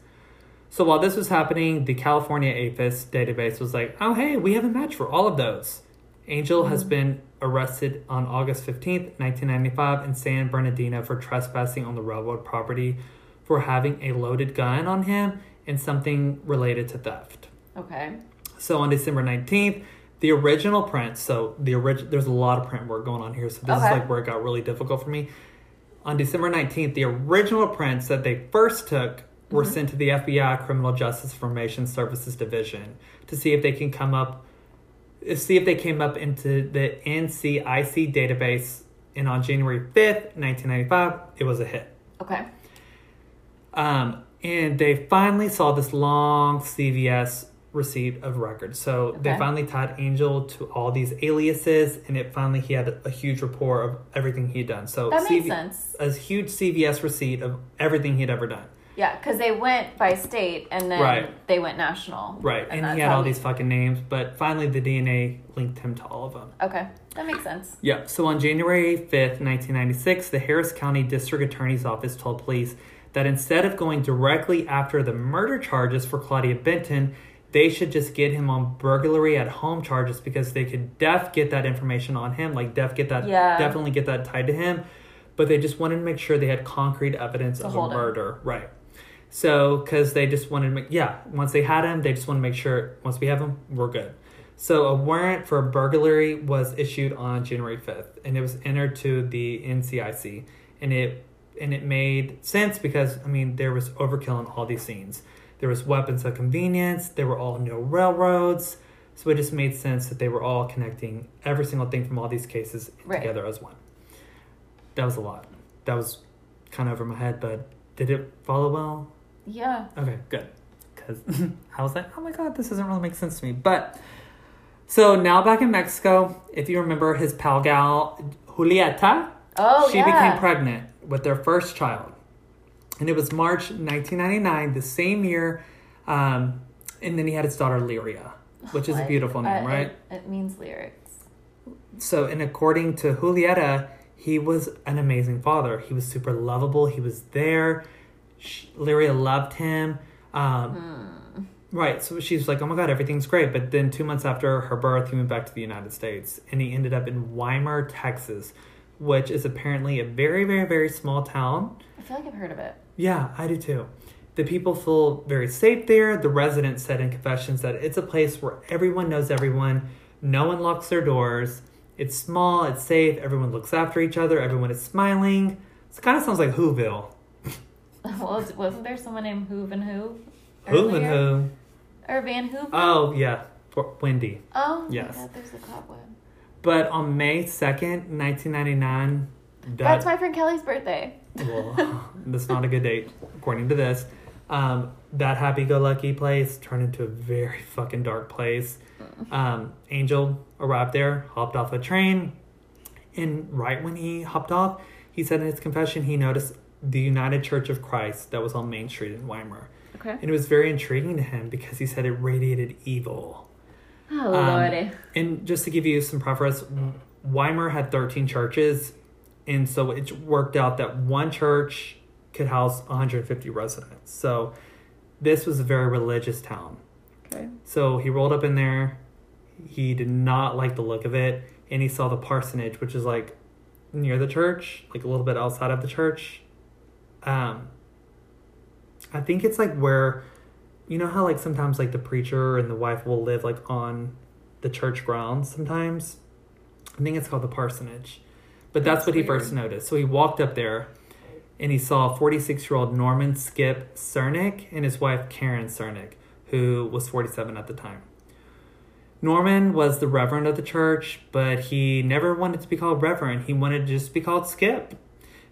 So while this was happening, the California AFIS database was like, oh, hey, we have a match for all of those. Angel has mm-hmm. been arrested on August 15th, 1995, in San Bernardino for trespassing on the railroad property for having a loaded gun on him and something related to theft. Okay. So on December 19th, the original print, so the original, there's a lot of print work going on here, so this Okay. is like where it got really difficult for me. On December 19th, the original prints that they first took were Mm-hmm. sent to the FBI Criminal Justice Information Services Division to see if they can come up, see if they came up into the NCIC database. And on January 5th, 1995, it was a hit. Okay. Um, and they finally saw this long CVS receipt of records. So they finally tied Angel to all these aliases, and it finally he had a, a huge report of everything he'd done. So That makes sense. A huge CVS receipt of everything he'd ever done. Yeah, because they went by state and then Right. they went national. Right, and, that's he had how all these fucking names, but finally the DNA linked him to all of them. Okay, that makes sense. Yeah, so on January 5th, 1996, the Harris County District Attorney's Office told police that instead of going directly after the murder charges for Claudia Benton, they should just get him on burglary at home charges because they could def get that information on him, like def get that Yeah. definitely get that tied to him, but they just wanted to make sure they had concrete evidence of a hold him. murder, right? So, because they just wanted to make, yeah, once they had him, they just want to make sure once we have him, we're good. So, a warrant for burglary was issued on January 5th, and it was entered to the NCIC, and it and it made sense because I mean there was overkill in all these scenes. There was weapons of convenience. There were all no railroads, so it just made sense that they were all connecting every single thing from all these cases Right. together as one. That was a lot. That was kind of over my head, but did it follow well? Yeah. Okay, good. Because I was like, oh my god, this doesn't really make sense to me. But so now back in Mexico, if you remember his pal gal Julieta, Oh, she yeah. became pregnant with their first child. And it was March 1999, the same year. Um, and then he had his daughter Lyria, which is a beautiful name, uh, right? It, it means lyrics. So, and according to Julieta, he was an amazing father. He was super lovable. He was there. Sh Lyria loved him. Um, Hmm. Right. So she's like, oh my God, everything's great. But then two months after her birth, he went back to the United States and he ended up in Weimar, Texas, which is apparently a very, very, very small town. I feel like I've heard of it. Yeah, I do too. The people feel very safe there. The residents said in confessions that it's a place where everyone knows everyone, no one locks their doors. It's small, it's safe, everyone looks after each other, everyone is smiling. It kind of sounds like Whoville. well, wasn't there someone named Hoove and Who? Who and who? Or Van Hooven? Oh, yeah, Wendy. Oh, yes. God, there's a cobweb. But on May 2nd, 1999, that, That's my friend Kelly's birthday. well, that's not a good date, according to this. Um, that happy-go-lucky place turned into a very fucking dark place. Um, Angel arrived there, hopped off a train, and right when he hopped off, he said in his confession he noticed the United Church of Christ that was on Main Street in Weimar. Okay. And it was very intriguing to him because he said it radiated evil. Oh Um, lordy. And just to give you some preface, Weimar had 13 churches. And so it worked out that one church could house 150 residents. So this was a very religious town. Okay. So he rolled up in there. He did not like the look of it. And he saw the parsonage, which is like near the church, like a little bit outside of the church. Um, I think it's like where, you know how like sometimes like the preacher and the wife will live like on the church grounds sometimes? I think it's called the parsonage. But that's, That's what he weird. first noticed. So he walked up there and he saw 46 year old Norman Skip Sirnic and his wife Karen Sirnic, who was 47 at the time. Norman was the reverend of the church, but he never wanted to be called reverend. He wanted to just be called Skip.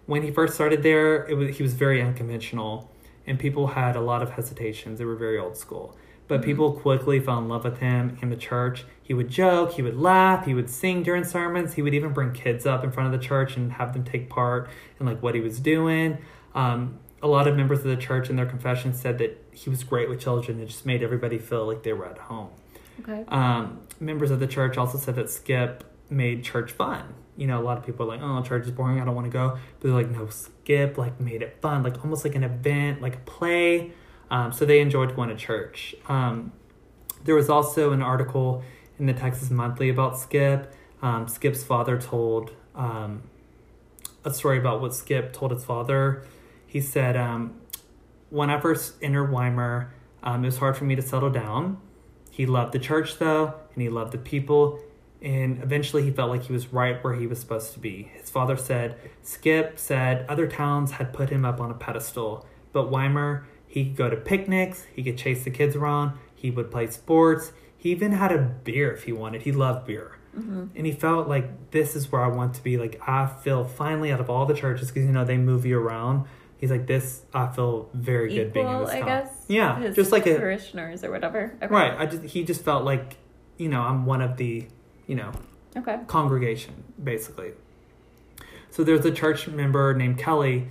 When he first started there, it was, he was very unconventional, and people had a lot of hesitations. They were very old school. But people quickly fell in love with him in the church. He would joke, he would laugh, he would sing during sermons. He would even bring kids up in front of the church and have them take part in like what he was doing. Um, a lot of members of the church in their confessions said that he was great with children. It just made everybody feel like they were at home. Okay. Um, members of the church also said that Skip made church fun. You know, a lot of people are like, "Oh, church is boring. I don't want to go." But they're like, "No, Skip like made it fun, like almost like an event, like a play." Um, so they enjoyed going to church. Um, there was also an article in the Texas Monthly about Skip. Um, Skip's father told um, a story about what Skip told his father. He said, um, "When I first entered Weimar, um, it was hard for me to settle down." He loved the church though, and he loved the people, and eventually he felt like he was right where he was supposed to be. His father said, Skip said other towns had put him up on a pedestal, but Weimar, he could go to picnics, he could chase the kids around, he would play sports, he even had a beer if he wanted. He loved beer. Mm-hmm. And he felt like this is where I want to be. Like I feel finally out of all the churches because you know they move you around. He's like this. I feel very good being in Equal, this I town. guess. Yeah, just like a parishioners or whatever. Okay. Right. I just he just felt like, you know, I'm one of the, you know, Okay. congregation basically. So there's a church member named Kelly.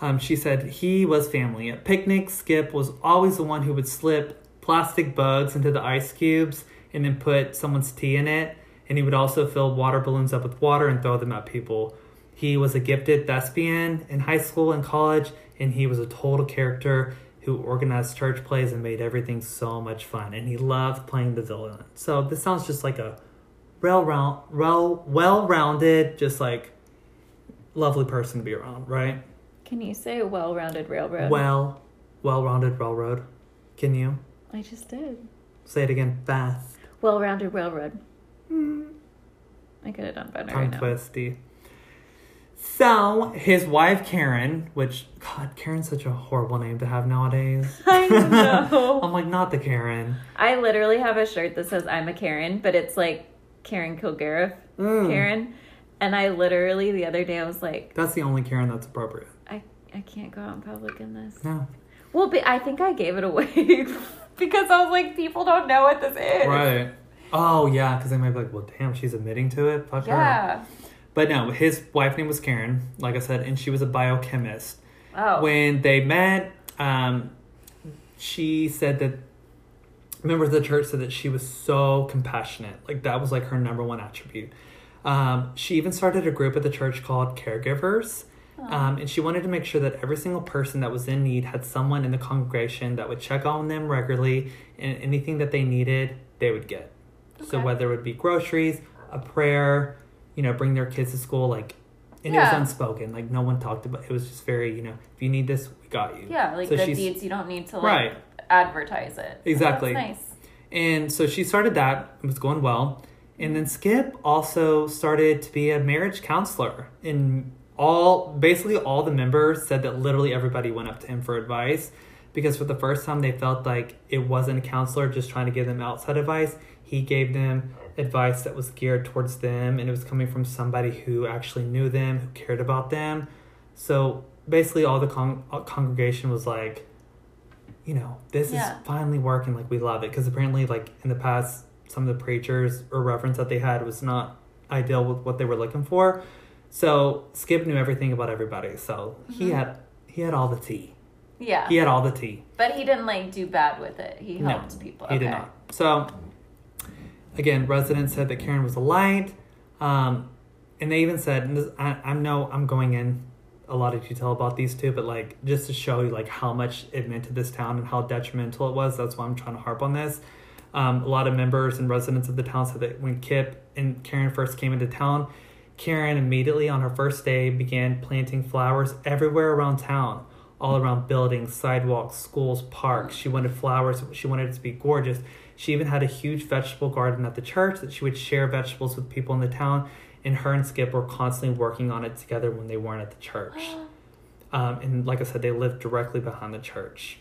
Um, she said he was family. At picnics, Skip was always the one who would slip plastic bugs into the ice cubes and then put someone's tea in it. And he would also fill water balloons up with water and throw them at people. He was a gifted thespian in high school and college, and he was a total character who organized church plays and made everything so much fun. And he loved playing the villain. So this sounds just like a well round, well well rounded, just like lovely person to be around, right? Can you say well-rounded railroad? Well, well rounded railroad. Can you I just did. say it again fast? Well-rounded railroad. Hmm. I could have done better right Tongue now. twisty. So his wife Karen, which God, Karen's such a horrible name to have nowadays. I know. I'm like, not the Karen. I literally have a shirt that says I'm a Karen, but it's like Karen Kilgariff Mm. Karen. And I literally the other day I was like, That's the only Karen that's appropriate. I I can't go out in public in this. No. Well, but I think I gave it away because I was like, people don't know what this is. Right. Oh yeah, because they might be like, well, damn, she's admitting to it. Fuck her. Yeah. But no, his wife name was Karen, like I said, and she was a biochemist. Oh. When they met, um, she said that members of the church said that she was so compassionate. Like that was like her number one attribute. Um, she even started a group at the church called Caregivers. Um, and she wanted to make sure that every single person that was in need had someone in the congregation that would check on them regularly and anything that they needed, they would get. So whether it would be groceries, a prayer, you know, bring their kids to school, like, and it was unspoken. Like no one talked about. It was just very, you know, if you need this, we got you. yeah, like So the she's- deeds you don't need to like Right. Advertise it. Exactly. That's nice. And so she started that. It was going well. And then Skip also started to be a marriage counselor. And all basically all the members said that literally everybody went up to him for advice because for the first time they felt like it wasn't a counselor just trying to give them outside advice. He gave them advice that was geared towards them and it was coming from somebody who actually knew them, who cared about them. So basically all the con- uh, congregation was like you know, this Yeah. is finally working. Like we love it because apparently, like in the past, some of the preachers or reference that they had was not ideal with what they were looking for. So Skip knew everything about everybody. So he Mhm. had he had all the tea. Yeah. He had all the tea. But he didn't like do bad with it. He helped people. He did not. So, again, residents said that Karen was a light, um, and they even said, and this, I, I know I'm going in a lot of detail about these two, but like just to show you like how much it meant to this town and how detrimental it was. That's why I'm trying to harp on this. Um, a lot of members and residents of the town said that when Kip and Karen first came into town, Karen immediately on her first day began planting flowers everywhere around town, all around buildings, sidewalks, schools, parks. She wanted flowers, she wanted it to be gorgeous. She even had a huge vegetable garden at the church that she would share vegetables with people in the town, and her and Skip were constantly working on it together when they weren't at the church. Um, and like I said, they lived directly behind the church.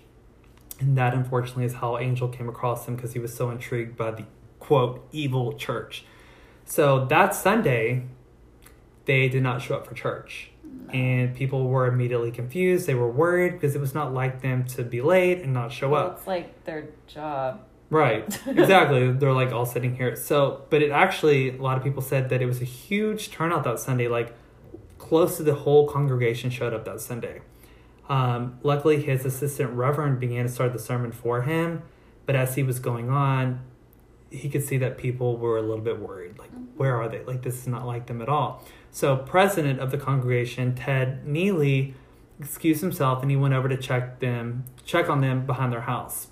And that unfortunately is how Angel came across him because he was so intrigued by the quote evil church. So that Sunday, they did not show up for church. And people were immediately confused. They were worried because it was not like them to be late and not show Well, up. it's like their job. Right. Exactly. They're like all sitting here. So, but it actually, a lot of people said that it was a huge turnout that Sunday. Like, close to the whole congregation showed up that Sunday. Um, luckily, his assistant reverend began to start the sermon for him. But as he was going on, he could see that people were a little bit worried. Like, where are they? Like, this is not like them at all. So, president of the congregation, Ted Neely, excused himself and he went over to check them, check on them behind their house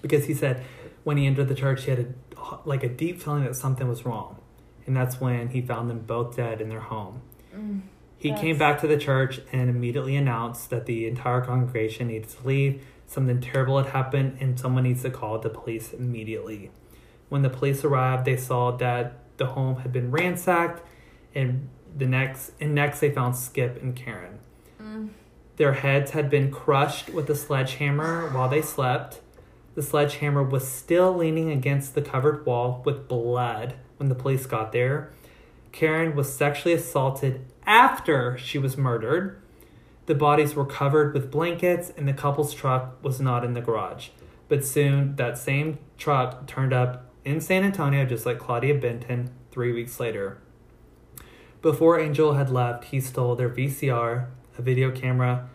because he said when he entered the church he had a, like a deep feeling that something was wrong. And that's when he found them both dead in their home. Mm, he came back to the church and immediately announced that the entire congregation needed to leave. Something terrible had happened and someone needs to call the police immediately. When the police arrived they saw that the home had been ransacked and the next and next they found skip and karen. Mm. Their heads had been crushed with a sledgehammer while they slept. The sledgehammer was still leaning against the covered wall with blood when the police got there. Karen was sexually assaulted after she was murdered. The bodies were covered with blankets, and the couple's truck was not in the garage. But soon, that same truck turned up in San Antonio, just like Claudia Benton, three weeks later. Before Angel had left, he stole their VCR, a video camera,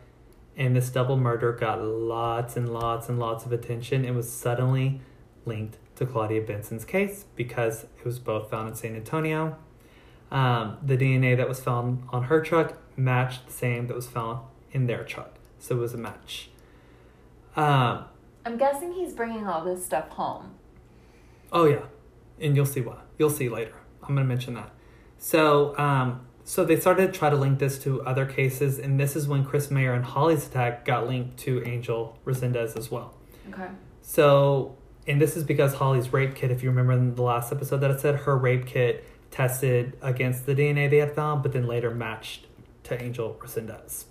and this double murder got lots and lots and lots of attention and was suddenly linked to Claudia Benton's case because it was both found in San Antonio. Um, the DNA that was found on her truck matched the same that was found in their truck, so it was a match. Um, I'm guessing he's bringing all this stuff home. Oh yeah, and you'll see why. You'll see later. I'm gonna mention that. So, um, so they started to try to link this to other cases, and this is when Chris Maier and Holly's attack got linked to Angel Resendiz as well. Okay. So, and this is because Holly's rape kit, if you remember in the last episode that I said, her rape kit tested against the DNA they had found, but then later matched to Angel Resendiz.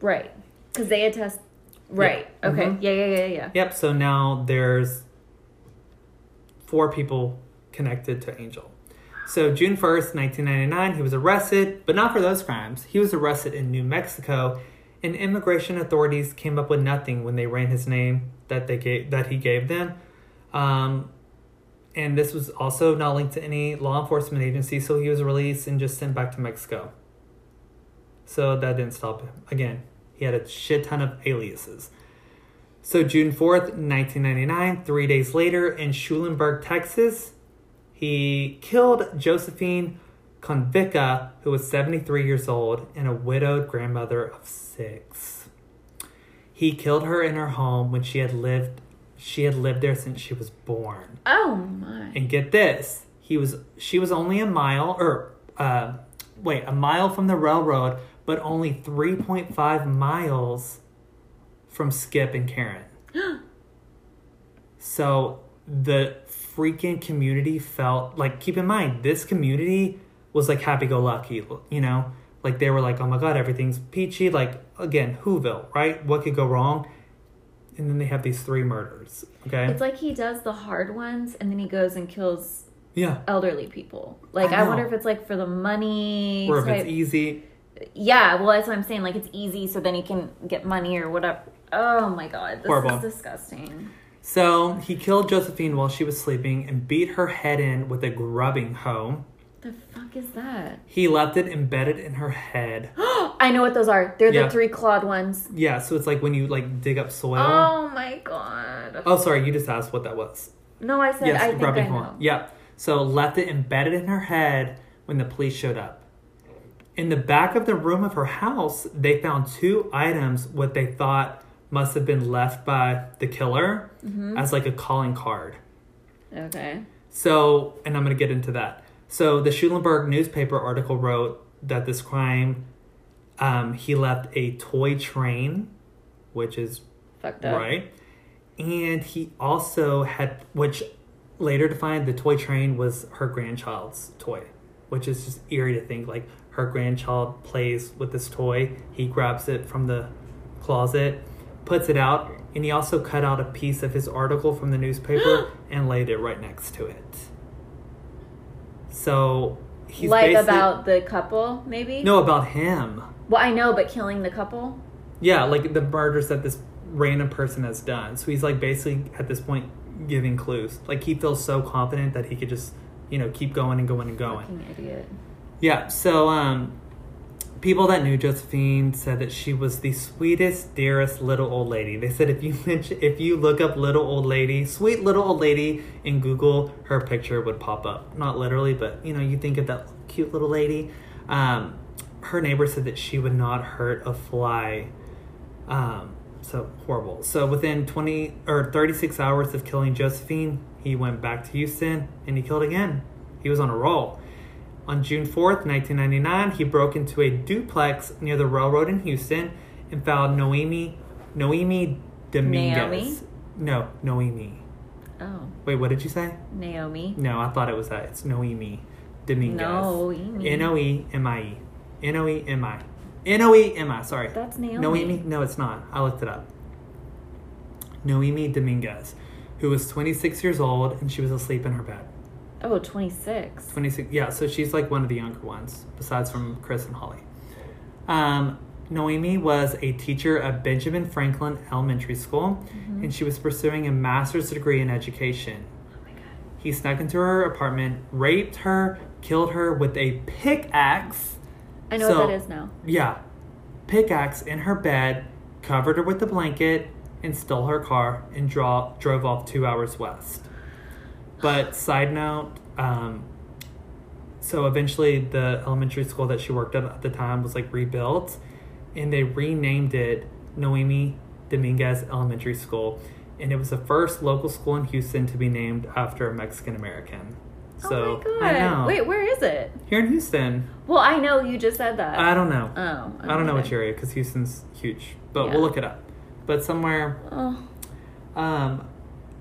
Right. Because they attest. Right. Okay. Mhm. Yeah, yeah, yeah, yeah. Yep. So now there's four people connected to Angel. So June 1st, 1999, he was arrested, but not for those crimes. He was arrested in New Mexico, and immigration authorities came up with nothing when they ran his name that they gave that he gave them. Um, and this was also not linked to any law enforcement agency, so he was released and just sent back to Mexico. So that didn't stop him. Again, he had a shit ton of aliases. So June 4th, 1999, three days later in Schulenburg, Texas, he killed Josephine Konvicka, who was 73 years old and a widowed grandmother of six. He killed her in her home when she had lived she had lived there since she was born. Oh my. And get this, he was she was only a mile or uh, wait, a mile from the railroad, but only 3.5 miles from Skip and Karen. so the freaking community felt like keep in mind this community was like happy go lucky, you know? Like they were like, "Oh my god, everything's peachy." Like again, Whoville, right? What could go wrong? And then they have these three murders. Okay? It's like he does the hard ones and then he goes and kills yeah. elderly people. Like I I, wonder if it's like for the money. Or if type- it's easy. Yeah, well that's what I'm saying. Like it's easy so then he can get money or whatever. Oh my god, this Horrible. is disgusting. So he killed Josephine while she was sleeping and beat her head in with a grubbing hoe. The fuck is that? He left it embedded in her head. I know what those are. They're Yeah. the three clawed ones. Yeah, so it's like when you like dig up soil. Oh my god. Oh, sorry, you just asked what that was. No, I said Yes, I think I rubbing know. horn. Yep. So left it embedded in her head when the police showed up. In the back of the room of her house, they found two items what they thought must have been left by the killer Mm-hmm. as like a calling card. Okay. So, and I'm going to get into that. So, the Schulenburg newspaper article wrote that this crime, um, he left a toy train, which is Fucked up. right, and he also had, which later defined the toy train was her grandchild's toy, which is just eerie to think like her grandchild plays with this toy. He grabs it from the closet, puts it out, and he also cut out a piece of his article from the newspaper and laid it right next to it. So he's like about the couple, maybe? no about him. Well, I know, but killing the couple? Yeah, like the murders that this random person has done. So he's like basically at this point giving clues. Like he feels so confident that he could just, you know, keep going and going and going. Fucking idiot. Yeah, so um people that knew Josephine said that she was the sweetest, dearest little old lady. They said if you mention if you look up little old lady, sweet little old lady in Google, her picture would pop up. Not literally, but you know, you think of that cute little lady. Um her neighbor said that she would not hurt a fly. Um so horrible. So within 20 or 36 hours of killing Josephine, he went back to Houston and he killed again. He was on a roll. On June 4th, 1999, he broke into a duplex near the railroad in Houston and found Noemi Noemi Dominguez. Naomi? No, Noemi. Oh, Wait, what did you say? Naomi. No, I thought it was that. It's Noemi Dominguez. Noemi. N O E M I E. N O E M I. N O E M I, sorry. That's Naomi. Noemi? No, it's not. I looked it up. Noemi Dominguez, who was 26 years old and she was asleep in her bed. Oh, 26. 26 yeah so she's like one of the younger ones besides from chris and holly um, noemi was a teacher at benjamin franklin elementary school and she was pursuing a master's degree in education Oh my god. he snuck into her apartment raped her killed her with a pickaxe I know So- what that is now. yeah pickaxe in her bed covered her with a blanket and stole her car and draw, drove off two hours west but side note um, so eventually the elementary school that she worked at at the time was like rebuilt and they renamed it noemi dominguez elementary school and it was the first local school in houston to be named after a mexican american so oh my god. Wait, where is it? here in houston Well, I know you just said that. i don't know oh. I don't know which area because Houston's huge, but Yeah. we'll look it up. But somewhere, Oh, um,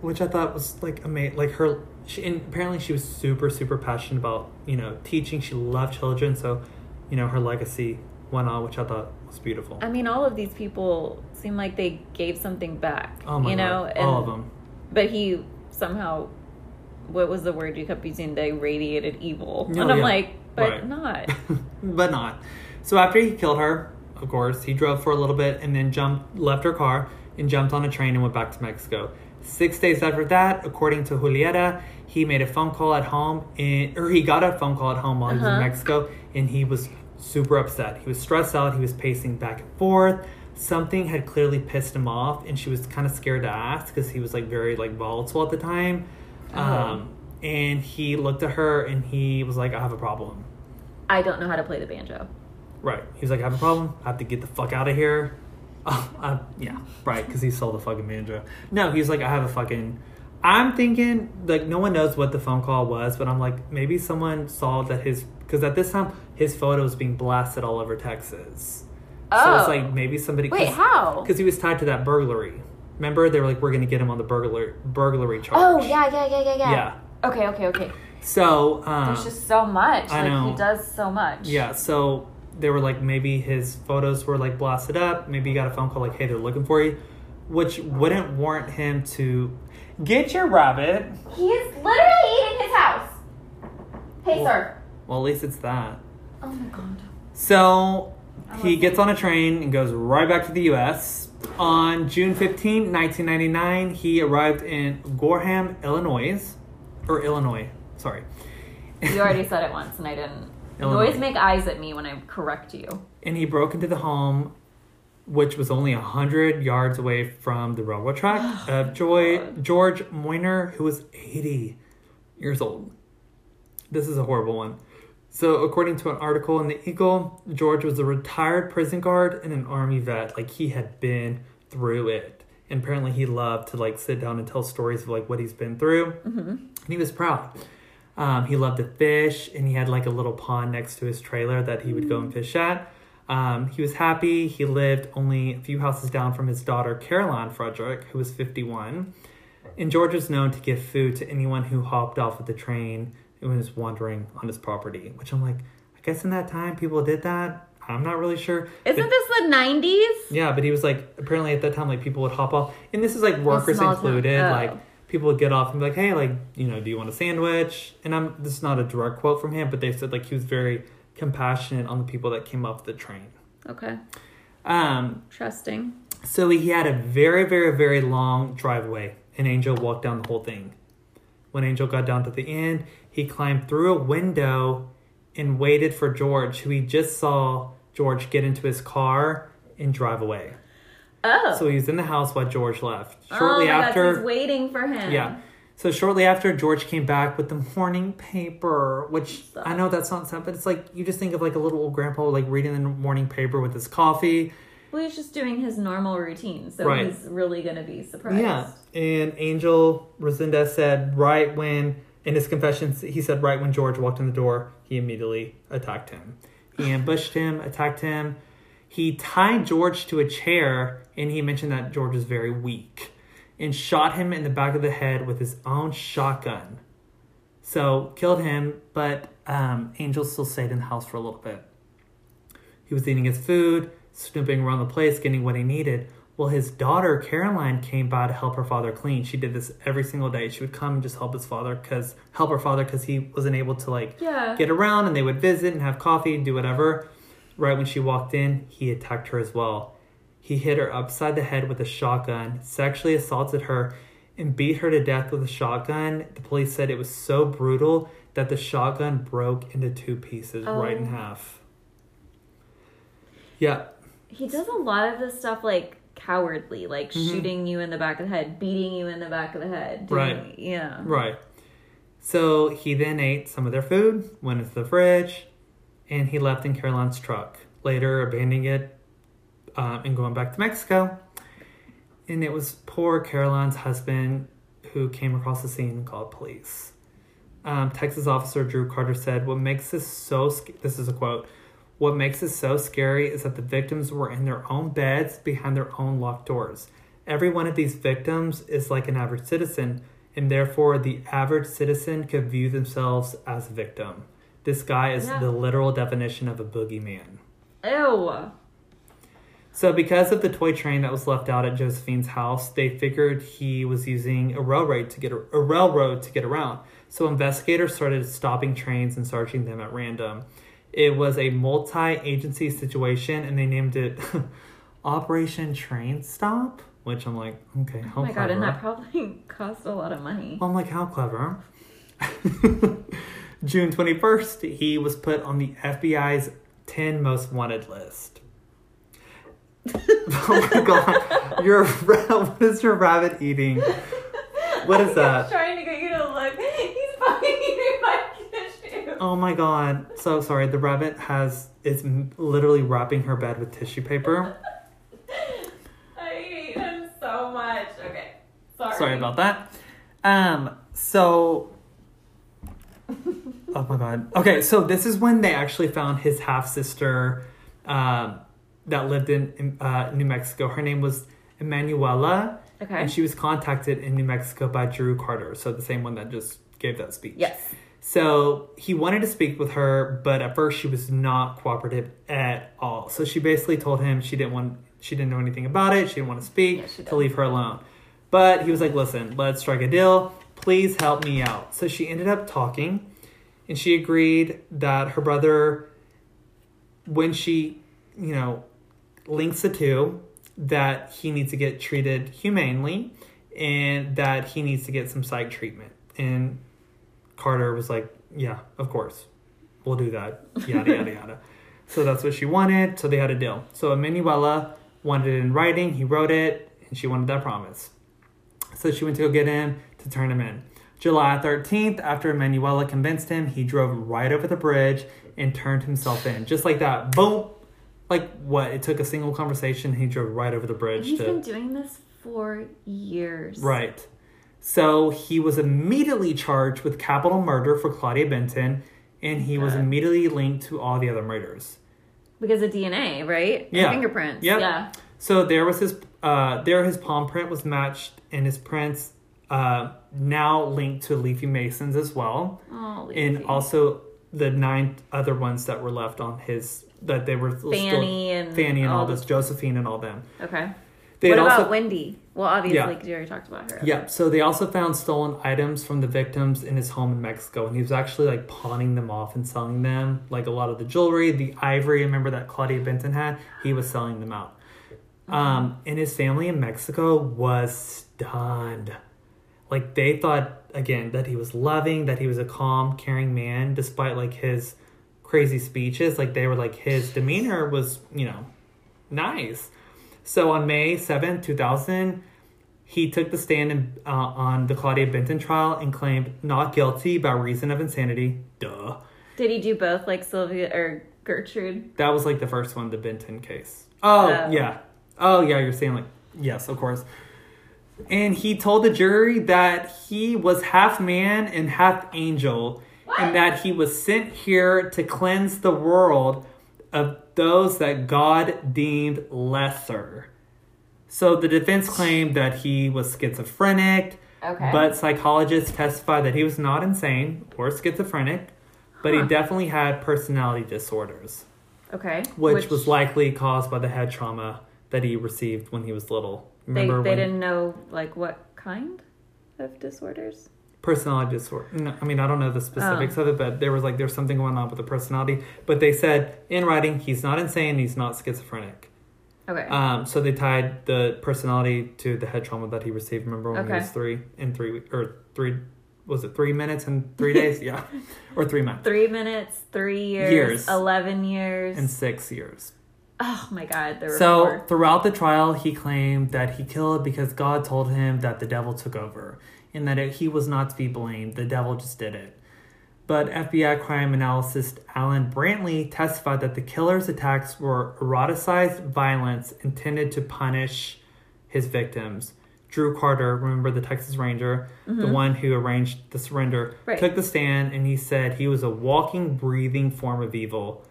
which I thought was like amazing. Like her, she, and apparently she was super, super passionate about you know teaching. She loved children, so you know her legacy went on, which I thought was beautiful. I mean, all of these people seem like they gave something back. oh my you know, god, all of them. But he somehow, what was the word you kept using? They radiated evil, No, and I'm yeah. like, but Right. not. but not. So after he killed her, of course, he drove for a little bit and then jumped, left her car and jumped on a train and went back to Mexico. Six days after that, according to Julieta, he made a phone call at home, and, or he got a phone call at home while he was in Uh-huh. Mexico, and he was super upset. He was stressed out. He was pacing back and forth. Something had clearly pissed him off, and she was kind of scared to ask because he was like very like volatile at the time. Oh. Um, and he looked at her and he was like, "I have a problem." I don't know how to play the banjo. Right. He's like, I have a problem. I have to get the fuck out of here. Oh, I, yeah, right. Because he sold the fucking banjo. No, he's like, I have a fucking. I'm thinking like no one knows what the phone call was, but I'm like maybe someone saw that his because at this time his photo was being blasted all over Texas. Oh. So it's Oh. like maybe somebody. Wait, how? Because he was tied to that burglary. Remember, they were like, we're gonna get him on the burglary burglary charge. Oh yeah, yeah, yeah, yeah, yeah. Yeah. Okay, okay, okay. So um, There's just so much. I like know. he does so much. Yeah, so they were like maybe his photos were like blasted up. Maybe he got a phone call like, "Hey, they're looking for you," which wouldn't warrant him to get your rabbit. He is literally eating his house. Hey, Well- sir. Well, at least it's that. Oh my god. So he gets on a train and goes right back to the U.S. On June 15, 1999, he arrived in Gorham, Illinois, or Illinois, sorry. You already said it once, and I didn't. You always make eyes at me when I correct you. and he broke into the home, which was only a hundred yards away from the railroad track of Joy God. George Moyner, who was eighty years old. This is a horrible one. So, according to an article in the Eagle, George was a retired prison guard and an army vet. Like he had been through it, and apparently he loved to like sit down and tell stories of like what he's been through. Mm-hmm. And he was proud. Um, he loved to fish, and he had like a little pond next to his trailer that he would go and fish at. Um, he was happy. He lived only a few houses down from his daughter, Caroline Frederick, who was 51. And George was known to give food to anyone who hopped off of the train and was wandering on his property, which I'm like, I guess in that time people did that. I'm not really sure. Isn't But- this the '90s? yeah, but he was like, apparently at that time, like people would hop off, and this is like workers included. Oh. Like people would get off and be like, hey, like you know, do you want a sandwich? And I'm this is not a direct quote from him, but they said like he was very compassionate on the people that came off the train. Okay, Um, trusting. so he had a very, very, very long driveway, and Angel walked down the whole thing. When Angel got down to the end, he climbed through a window and waited for George, who he just saw George get into his car and drive away. Oh, So he's in the house while George left. Oh shortly oh my God, after, he's waiting for him. yeah. So shortly after, George came back with the morning paper, which. I know that's not sad, but it's like you just think of like a little old grandpa like reading the morning paper with his coffee. Well, he's just doing his normal routine, so Right. he's really gonna be surprised. Yeah. And Angel Resendiz said right when in his confessions he said right when George walked in the door, he immediately attacked him. He ambushed him, attacked him. He tied George to a chair and he mentioned that George was very weak and shot him in the back of the head with his own shotgun. So killed him, but um, Angel still stayed in the house for a little bit. He was eating his food, snooping around the place, getting what he needed. Well, his daughter Caroline came by to help her father clean. She did this every single day. She would come and just help his father because help her father because he wasn't able to like Yeah. get around, and they would visit and have coffee and do whatever. Right when she walked in, he attacked her as well. He hit her upside the head with a shotgun, sexually assaulted her, and beat her to death with a shotgun. The police said it was so brutal that the shotgun broke into two pieces, right in Oh. half. Yeah, He does a lot of this stuff like cowardly, like Mhm. shooting you in the back of the head, beating you in the back of the head. Right. Yeah. Right. So he then ate some of their food, went into the fridge, and he left in Caroline's truck, later abandoning it um, and going back to Mexico. And it was poor Caroline's husband who came across the scene and called police. Um, Texas officer Drew Carter said, What makes this so, sc- this is a quote, what makes this so scary is that the victims were in their own beds behind their own locked doors. Every one of these victims is like an average citizen, and therefore the average citizen could view themselves as a victim. This guy is Yeah. the literal definition of a boogeyman. Ew. So, because of the toy train that was left out at Josephine's house, they figured he was using a railroad to get a, a railroad to get around. So, investigators started stopping trains and searching them at random. It was a multi-agency situation, and they named it Operation Train Stop. Which I'm like, okay, how Oh my god, and that probably cost a lot of money. I'm like, how clever. June 21st, he was put on the FBI's 10 most wanted list. oh my god. Your what is your rabbit eating? What is that? trying to get you to look. He's fucking eating my tissue. Oh my god. So sorry. The rabbit has is literally wrapping her bed with tissue paper. I hate him so much. Okay. Sorry. Sorry about that. Um, so Oh my god. Okay, so this is when they actually found his half sister um, that lived in, in uh, New Mexico. Her name was Emanuela, Okay. and she was contacted in New Mexico by Drew Carter, so the same one that just gave that speech. yes. So he wanted to speak with her, but at first she was not cooperative at all. So she basically told him she didn't want, she didn't know anything about it. She didn't want to speak. Yeah, to leave her alone. But he was like, "Listen, let's strike a deal. Please help me out." So she ended up talking, and she agreed that her brother, when she, you know, links the two, that he needs to get treated humanely, and that he needs to get some psych treatment. And Carter was like, yeah, of course, we'll do that. Yada yada yada. So that's what she wanted. So they had a deal. So Emanuela wanted it in writing. He wrote it, and she wanted that promise. So she went to go get him to turn him in. July 13th, after Emanuela convinced him, he drove right over the bridge and turned himself in. Just like that. Boom. Like what? It took a single conversation. He drove right over the bridge. He's to, been doing this for years. Right. So he was immediately charged with capital murder for Claudia Benton, and he was immediately linked to all the other murders. Because of DNA, right? And Yeah. fingerprints. Yep. Yeah. So there was his, uh, there his palm print was matched, and his prints uh, now linked to Leafie Mason's as well, Oh, and also the nine other ones that were left on his that they were still- Fanny and Fanny and all, all this, Josephine and all them. Okay. They what had about also Wendy? Well, obviously, Yeah. because you already talked about her. Yeah, so they also found stolen items from the victims in his home in Mexico, and he was actually like pawning them off and selling them. Like a lot of the jewelry, the ivory, remember that Claudia Benton had, he was selling them out. Um, and his family in Mexico was stunned. Like they thought again that he was loving, that he was a calm, caring man, despite like his crazy speeches. Like they were like his demeanor was, you know, nice. So on May seventh, 2000, he took the stand in, uh, on the Claudia Benton trial and claimed not guilty by reason of insanity. Duh. Did he do both, like Sylvia or Gertrude? That was like the first one, the Benton case. Oh, Oh. yeah. Oh, yeah, you're saying like, yes, of course. And he told the jury that he was half man and half angel, and that he was sent here to cleanse the world of those that God deemed lesser. So the defense claimed that he was schizophrenic, Okay. but psychologists testified that he was not insane or schizophrenic, but he definitely had personality disorders okay. which, was likely caused by the head trauma that he received when he was little. They, Remember they didn't know, like, what kind of disorders? personality disorder? No, I mean, I don't know the specifics of it, but there was like there's something going on with the personality. But they said in writing he's not insane, he's not schizophrenic. Okay. Um, so they tied the personality to the head trauma that he received. Remember when he was three in three or three was it three minutes and three days? yeah, or three months three minutes, three years, Years. 11 years. and six years. Oh my God. There were So throughout the trial, he claimed that he killed because God told him that the devil took over and that it, he was not to be blamed. The devil just did it. But FBI crime analyst Alan Brantley testified that the killer's attacks were eroticized violence intended to punish his victims. Drew Carter, remember the Texas Ranger, the one who arranged the surrender, Mm-hmm. Right. took the stand and he said he was a walking, breathing form of evil.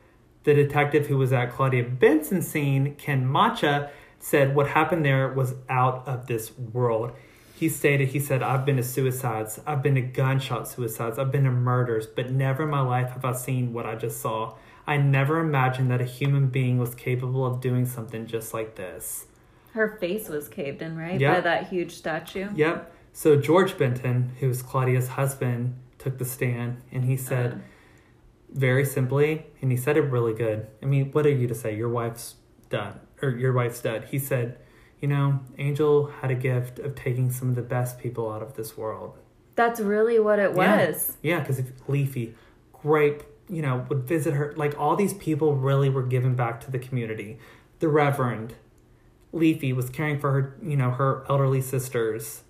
The detective who was at Claudia Benson's scene, Ken Macha, said what happened there was out of this world. He stated, he said, I've been to suicides, I've been to gunshot suicides, I've been to murders, but never in my life have I seen what I just saw. I never imagined that a human being was capable of doing something just like this. Her face was caved in, right? Yeah. By that huge statue. Yep. So George Benton, who was Claudia's husband, took the stand and he said, Uh. Very simply, and he said it really good. I mean, what are you to say? Your wife's done, or your wife's dead. He said, you know, Angel had a gift of taking some of the best people out of this world. That's really what it was. Yeah, because if Leafie, great, you know, would visit her. Like all these people really were given back to the community. The Reverend Leafie was caring for her, you know, her elderly sisters.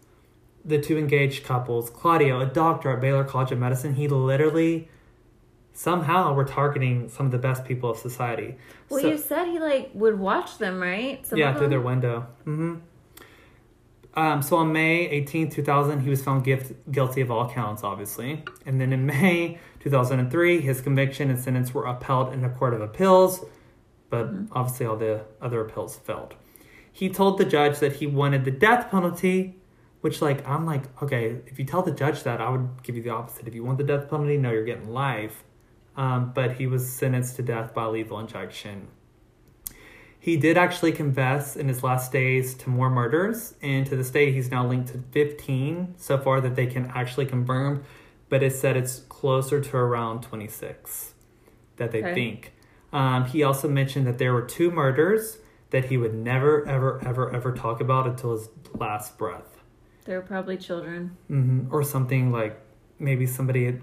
The two engaged couples, Claudio, a doctor at Baylor College of Medicine, he literally somehow we're targeting some of the best people of society. Well, So- you said he like would watch them, right? Some yeah, through their window. hmm Um, so on May 18, 2000, he was found gift, guilty of all counts, obviously. And then in May 2003, his conviction and sentence were upheld in a court of appeals, but obviously all the other appeals failed. He told the judge that he wanted the death penalty, which, like, I'm like, okay, if you tell the judge that, I would give you the opposite. If you want the death penalty, no, you're getting life. Um, but he was sentenced to death by lethal injection. He did actually confess in his last days to more murders, and to this day, he's now linked to 15 so far that they can actually confirm, but it said it's closer to around 26 that they Okay. think. Um, he also mentioned that there were two murders that he would never, ever, ever, ever talk about until his last breath. They were probably children. hmm Or something like maybe somebody had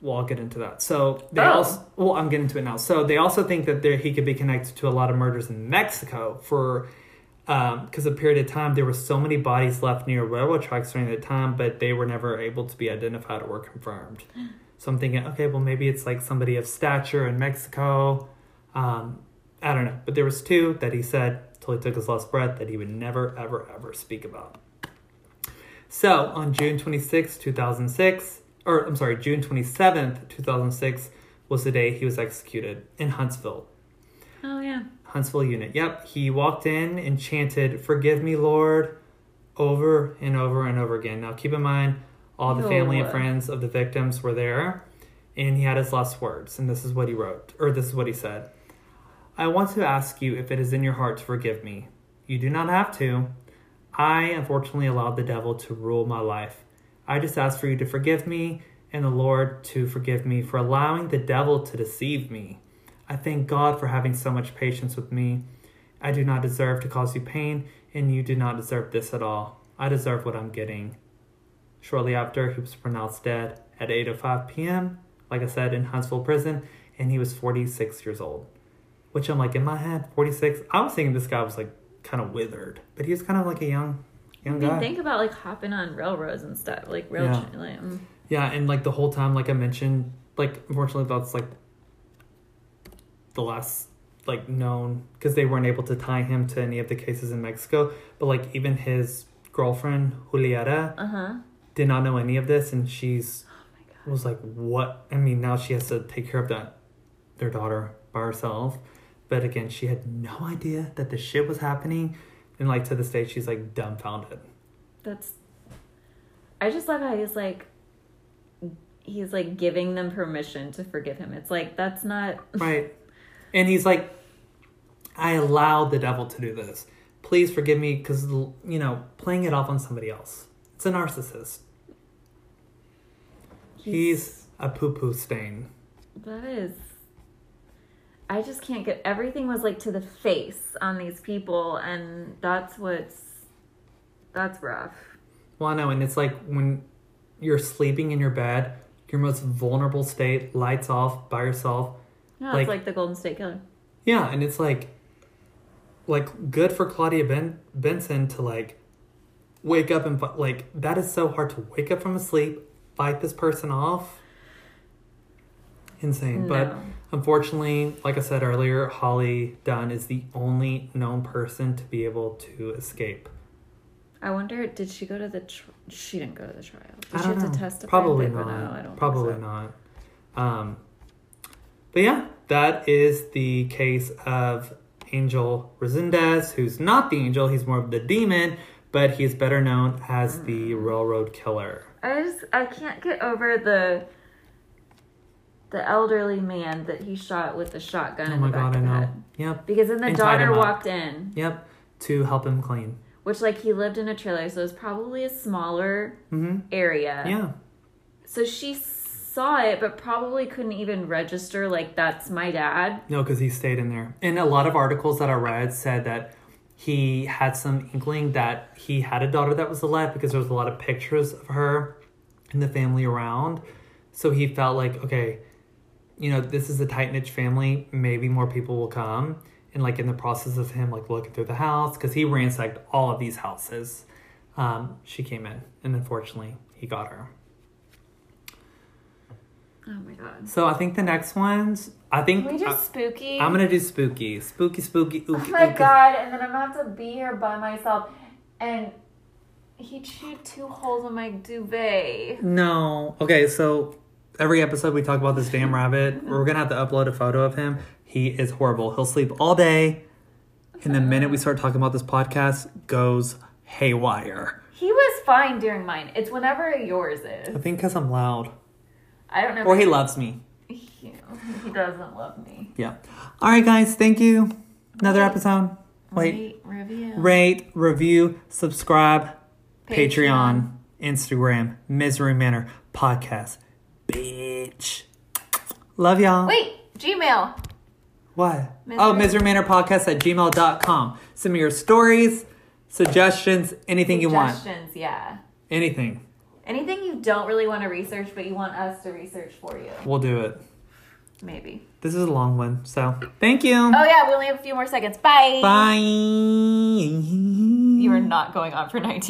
well, I'll get into that. So they Oh. also, well, I'm getting to it now. So they also think that there, he could be connected to a lot of murders in Mexico for, because a period of time there were so many bodies left near railroad tracks during that time, but they were never able to be identified or confirmed. So I'm thinking, okay, well maybe it's like somebody of stature in Mexico. Um, I don't know, but there was two that he said till he took his last breath that he would never, ever, ever speak about. So on June 26, 2006, or I'm sorry, June 27th, 2006 was the day he was executed in Huntsville. Oh yeah. Huntsville unit. Yep, he walked in and chanted, Forgive me, Lord, over and over and over again. Now keep in mind, all the family and friends of the victims were there, and he had his last words, and this is what he wrote, or this is what he said I want to ask you if it is in your heart to forgive me. You do not have to. I unfortunately allowed the devil to rule my life. I just ask for you to forgive me and the Lord to forgive me for allowing the devil to deceive me. I thank God for having so much patience with me. I do not deserve to cause you pain, and you do not deserve this at all. I deserve what I'm getting. Shortly after, he was pronounced dead at 8:05 p.m. Like I said, in Huntsville prison, and he was 46 years old. Which I'm like in my head, 46. I was thinking this guy was like kind of withered, but he was kind of like a young, young I mean, guy. think about like hopping on railroads and stuff, like rail. Yeah. tra- Like, mm. Yeah, and like the whole time, like I mentioned, like unfortunately that's like the last like known because they weren't able to tie him to any of the cases in Mexico. But like even his girlfriend Julieta uh-huh. did not know any of this, and she's Oh was like, "What?" I mean, now she has to take care of that their daughter by herself. But again, she had no idea that the shit was happening, and like to this day, she's like dumbfounded. That's. I just love how he's like. He's like giving them permission to forgive him. It's like that's not. Right. And he's like, I allowed the devil to do this. Please forgive me because, you know, playing it off on somebody else. It's a narcissist. He's a poo poo stain. That is. I just can't get everything was like to the face on these people, and that's what's. That's rough. Well, I know. And it's like when you're sleeping in your bed, your most vulnerable state, lights off by yourself. No, Like- it's like the Golden State Killer. Yeah. And it's like, like good for Claudia ben- Benson to like wake up and like that is so hard to wake up from a sleep, fight this person off. Insane. But unfortunately, like I said earlier, Holly Dunn is the only known person to be able to escape. I wonder, did she go to the? Tr- she didn't go to the trial. Did I she have know. to testify? Probably But not. No, I don't. Probably so. not. Um, but yeah, that is the case of Angel Resendiz, who's not the angel, he's more of the demon, but he's better known as the Mm. railroad killer. I just I can't get over the the elderly man that he shot with the shotgun Oh in my the back god, I of the know. head. Yep, Because then the And daughter walked in, yep, to help him clean. which like he lived in a trailer, so it was probably a smaller hmm area. Yeah, So she saw it, but probably couldn't even register like that's my dad. no, because he stayed in there. And a lot of articles that I read said that he had some inkling that he had a daughter that was alive because there was a lot of pictures of her and the family around. So he felt like, okay, you know, this is a tight knit family. Maybe more people will come. And like in the process of him like looking through the house, because he ransacked all of these houses, um, she came in, and unfortunately, he got her. Oh my god. So I think the next ones, I think Can we do spooky? I'm gonna do spooky, spooky, spooky. Oh my ooky. god, and then I'm gonna have to be here by myself. And he chewed two holes in my duvet. No. Okay, so every episode we talk about this damn rabbit. We're gonna have to upload a photo of him. He is horrible. He'll sleep all day, and the minute we start talking about this podcast, goes haywire. He was fine during mine. It's whenever yours is. I think because I'm loud, I don't know. or if he loves me. he, he doesn't love me. Yeah. All right, guys. Thank you. Another episode. Wait. Rate, review. Rate, review, subscribe, Patreon, Patreon. Instagram, Misery Manor Podcast. Bitch. Love y'all. Wait, Gmail. What? Misery- Oh, Misery Manor Podcast at gmail.com. Send me your stories, suggestions, anything you want. Suggestions, yeah. Anything. Anything you don't really want to research, but you want us to research for you. We'll do it. Maybe. This is a long one, so thank you. Oh, yeah, we only have a few more seconds. Bye. Bye. You are not going on for 19 more.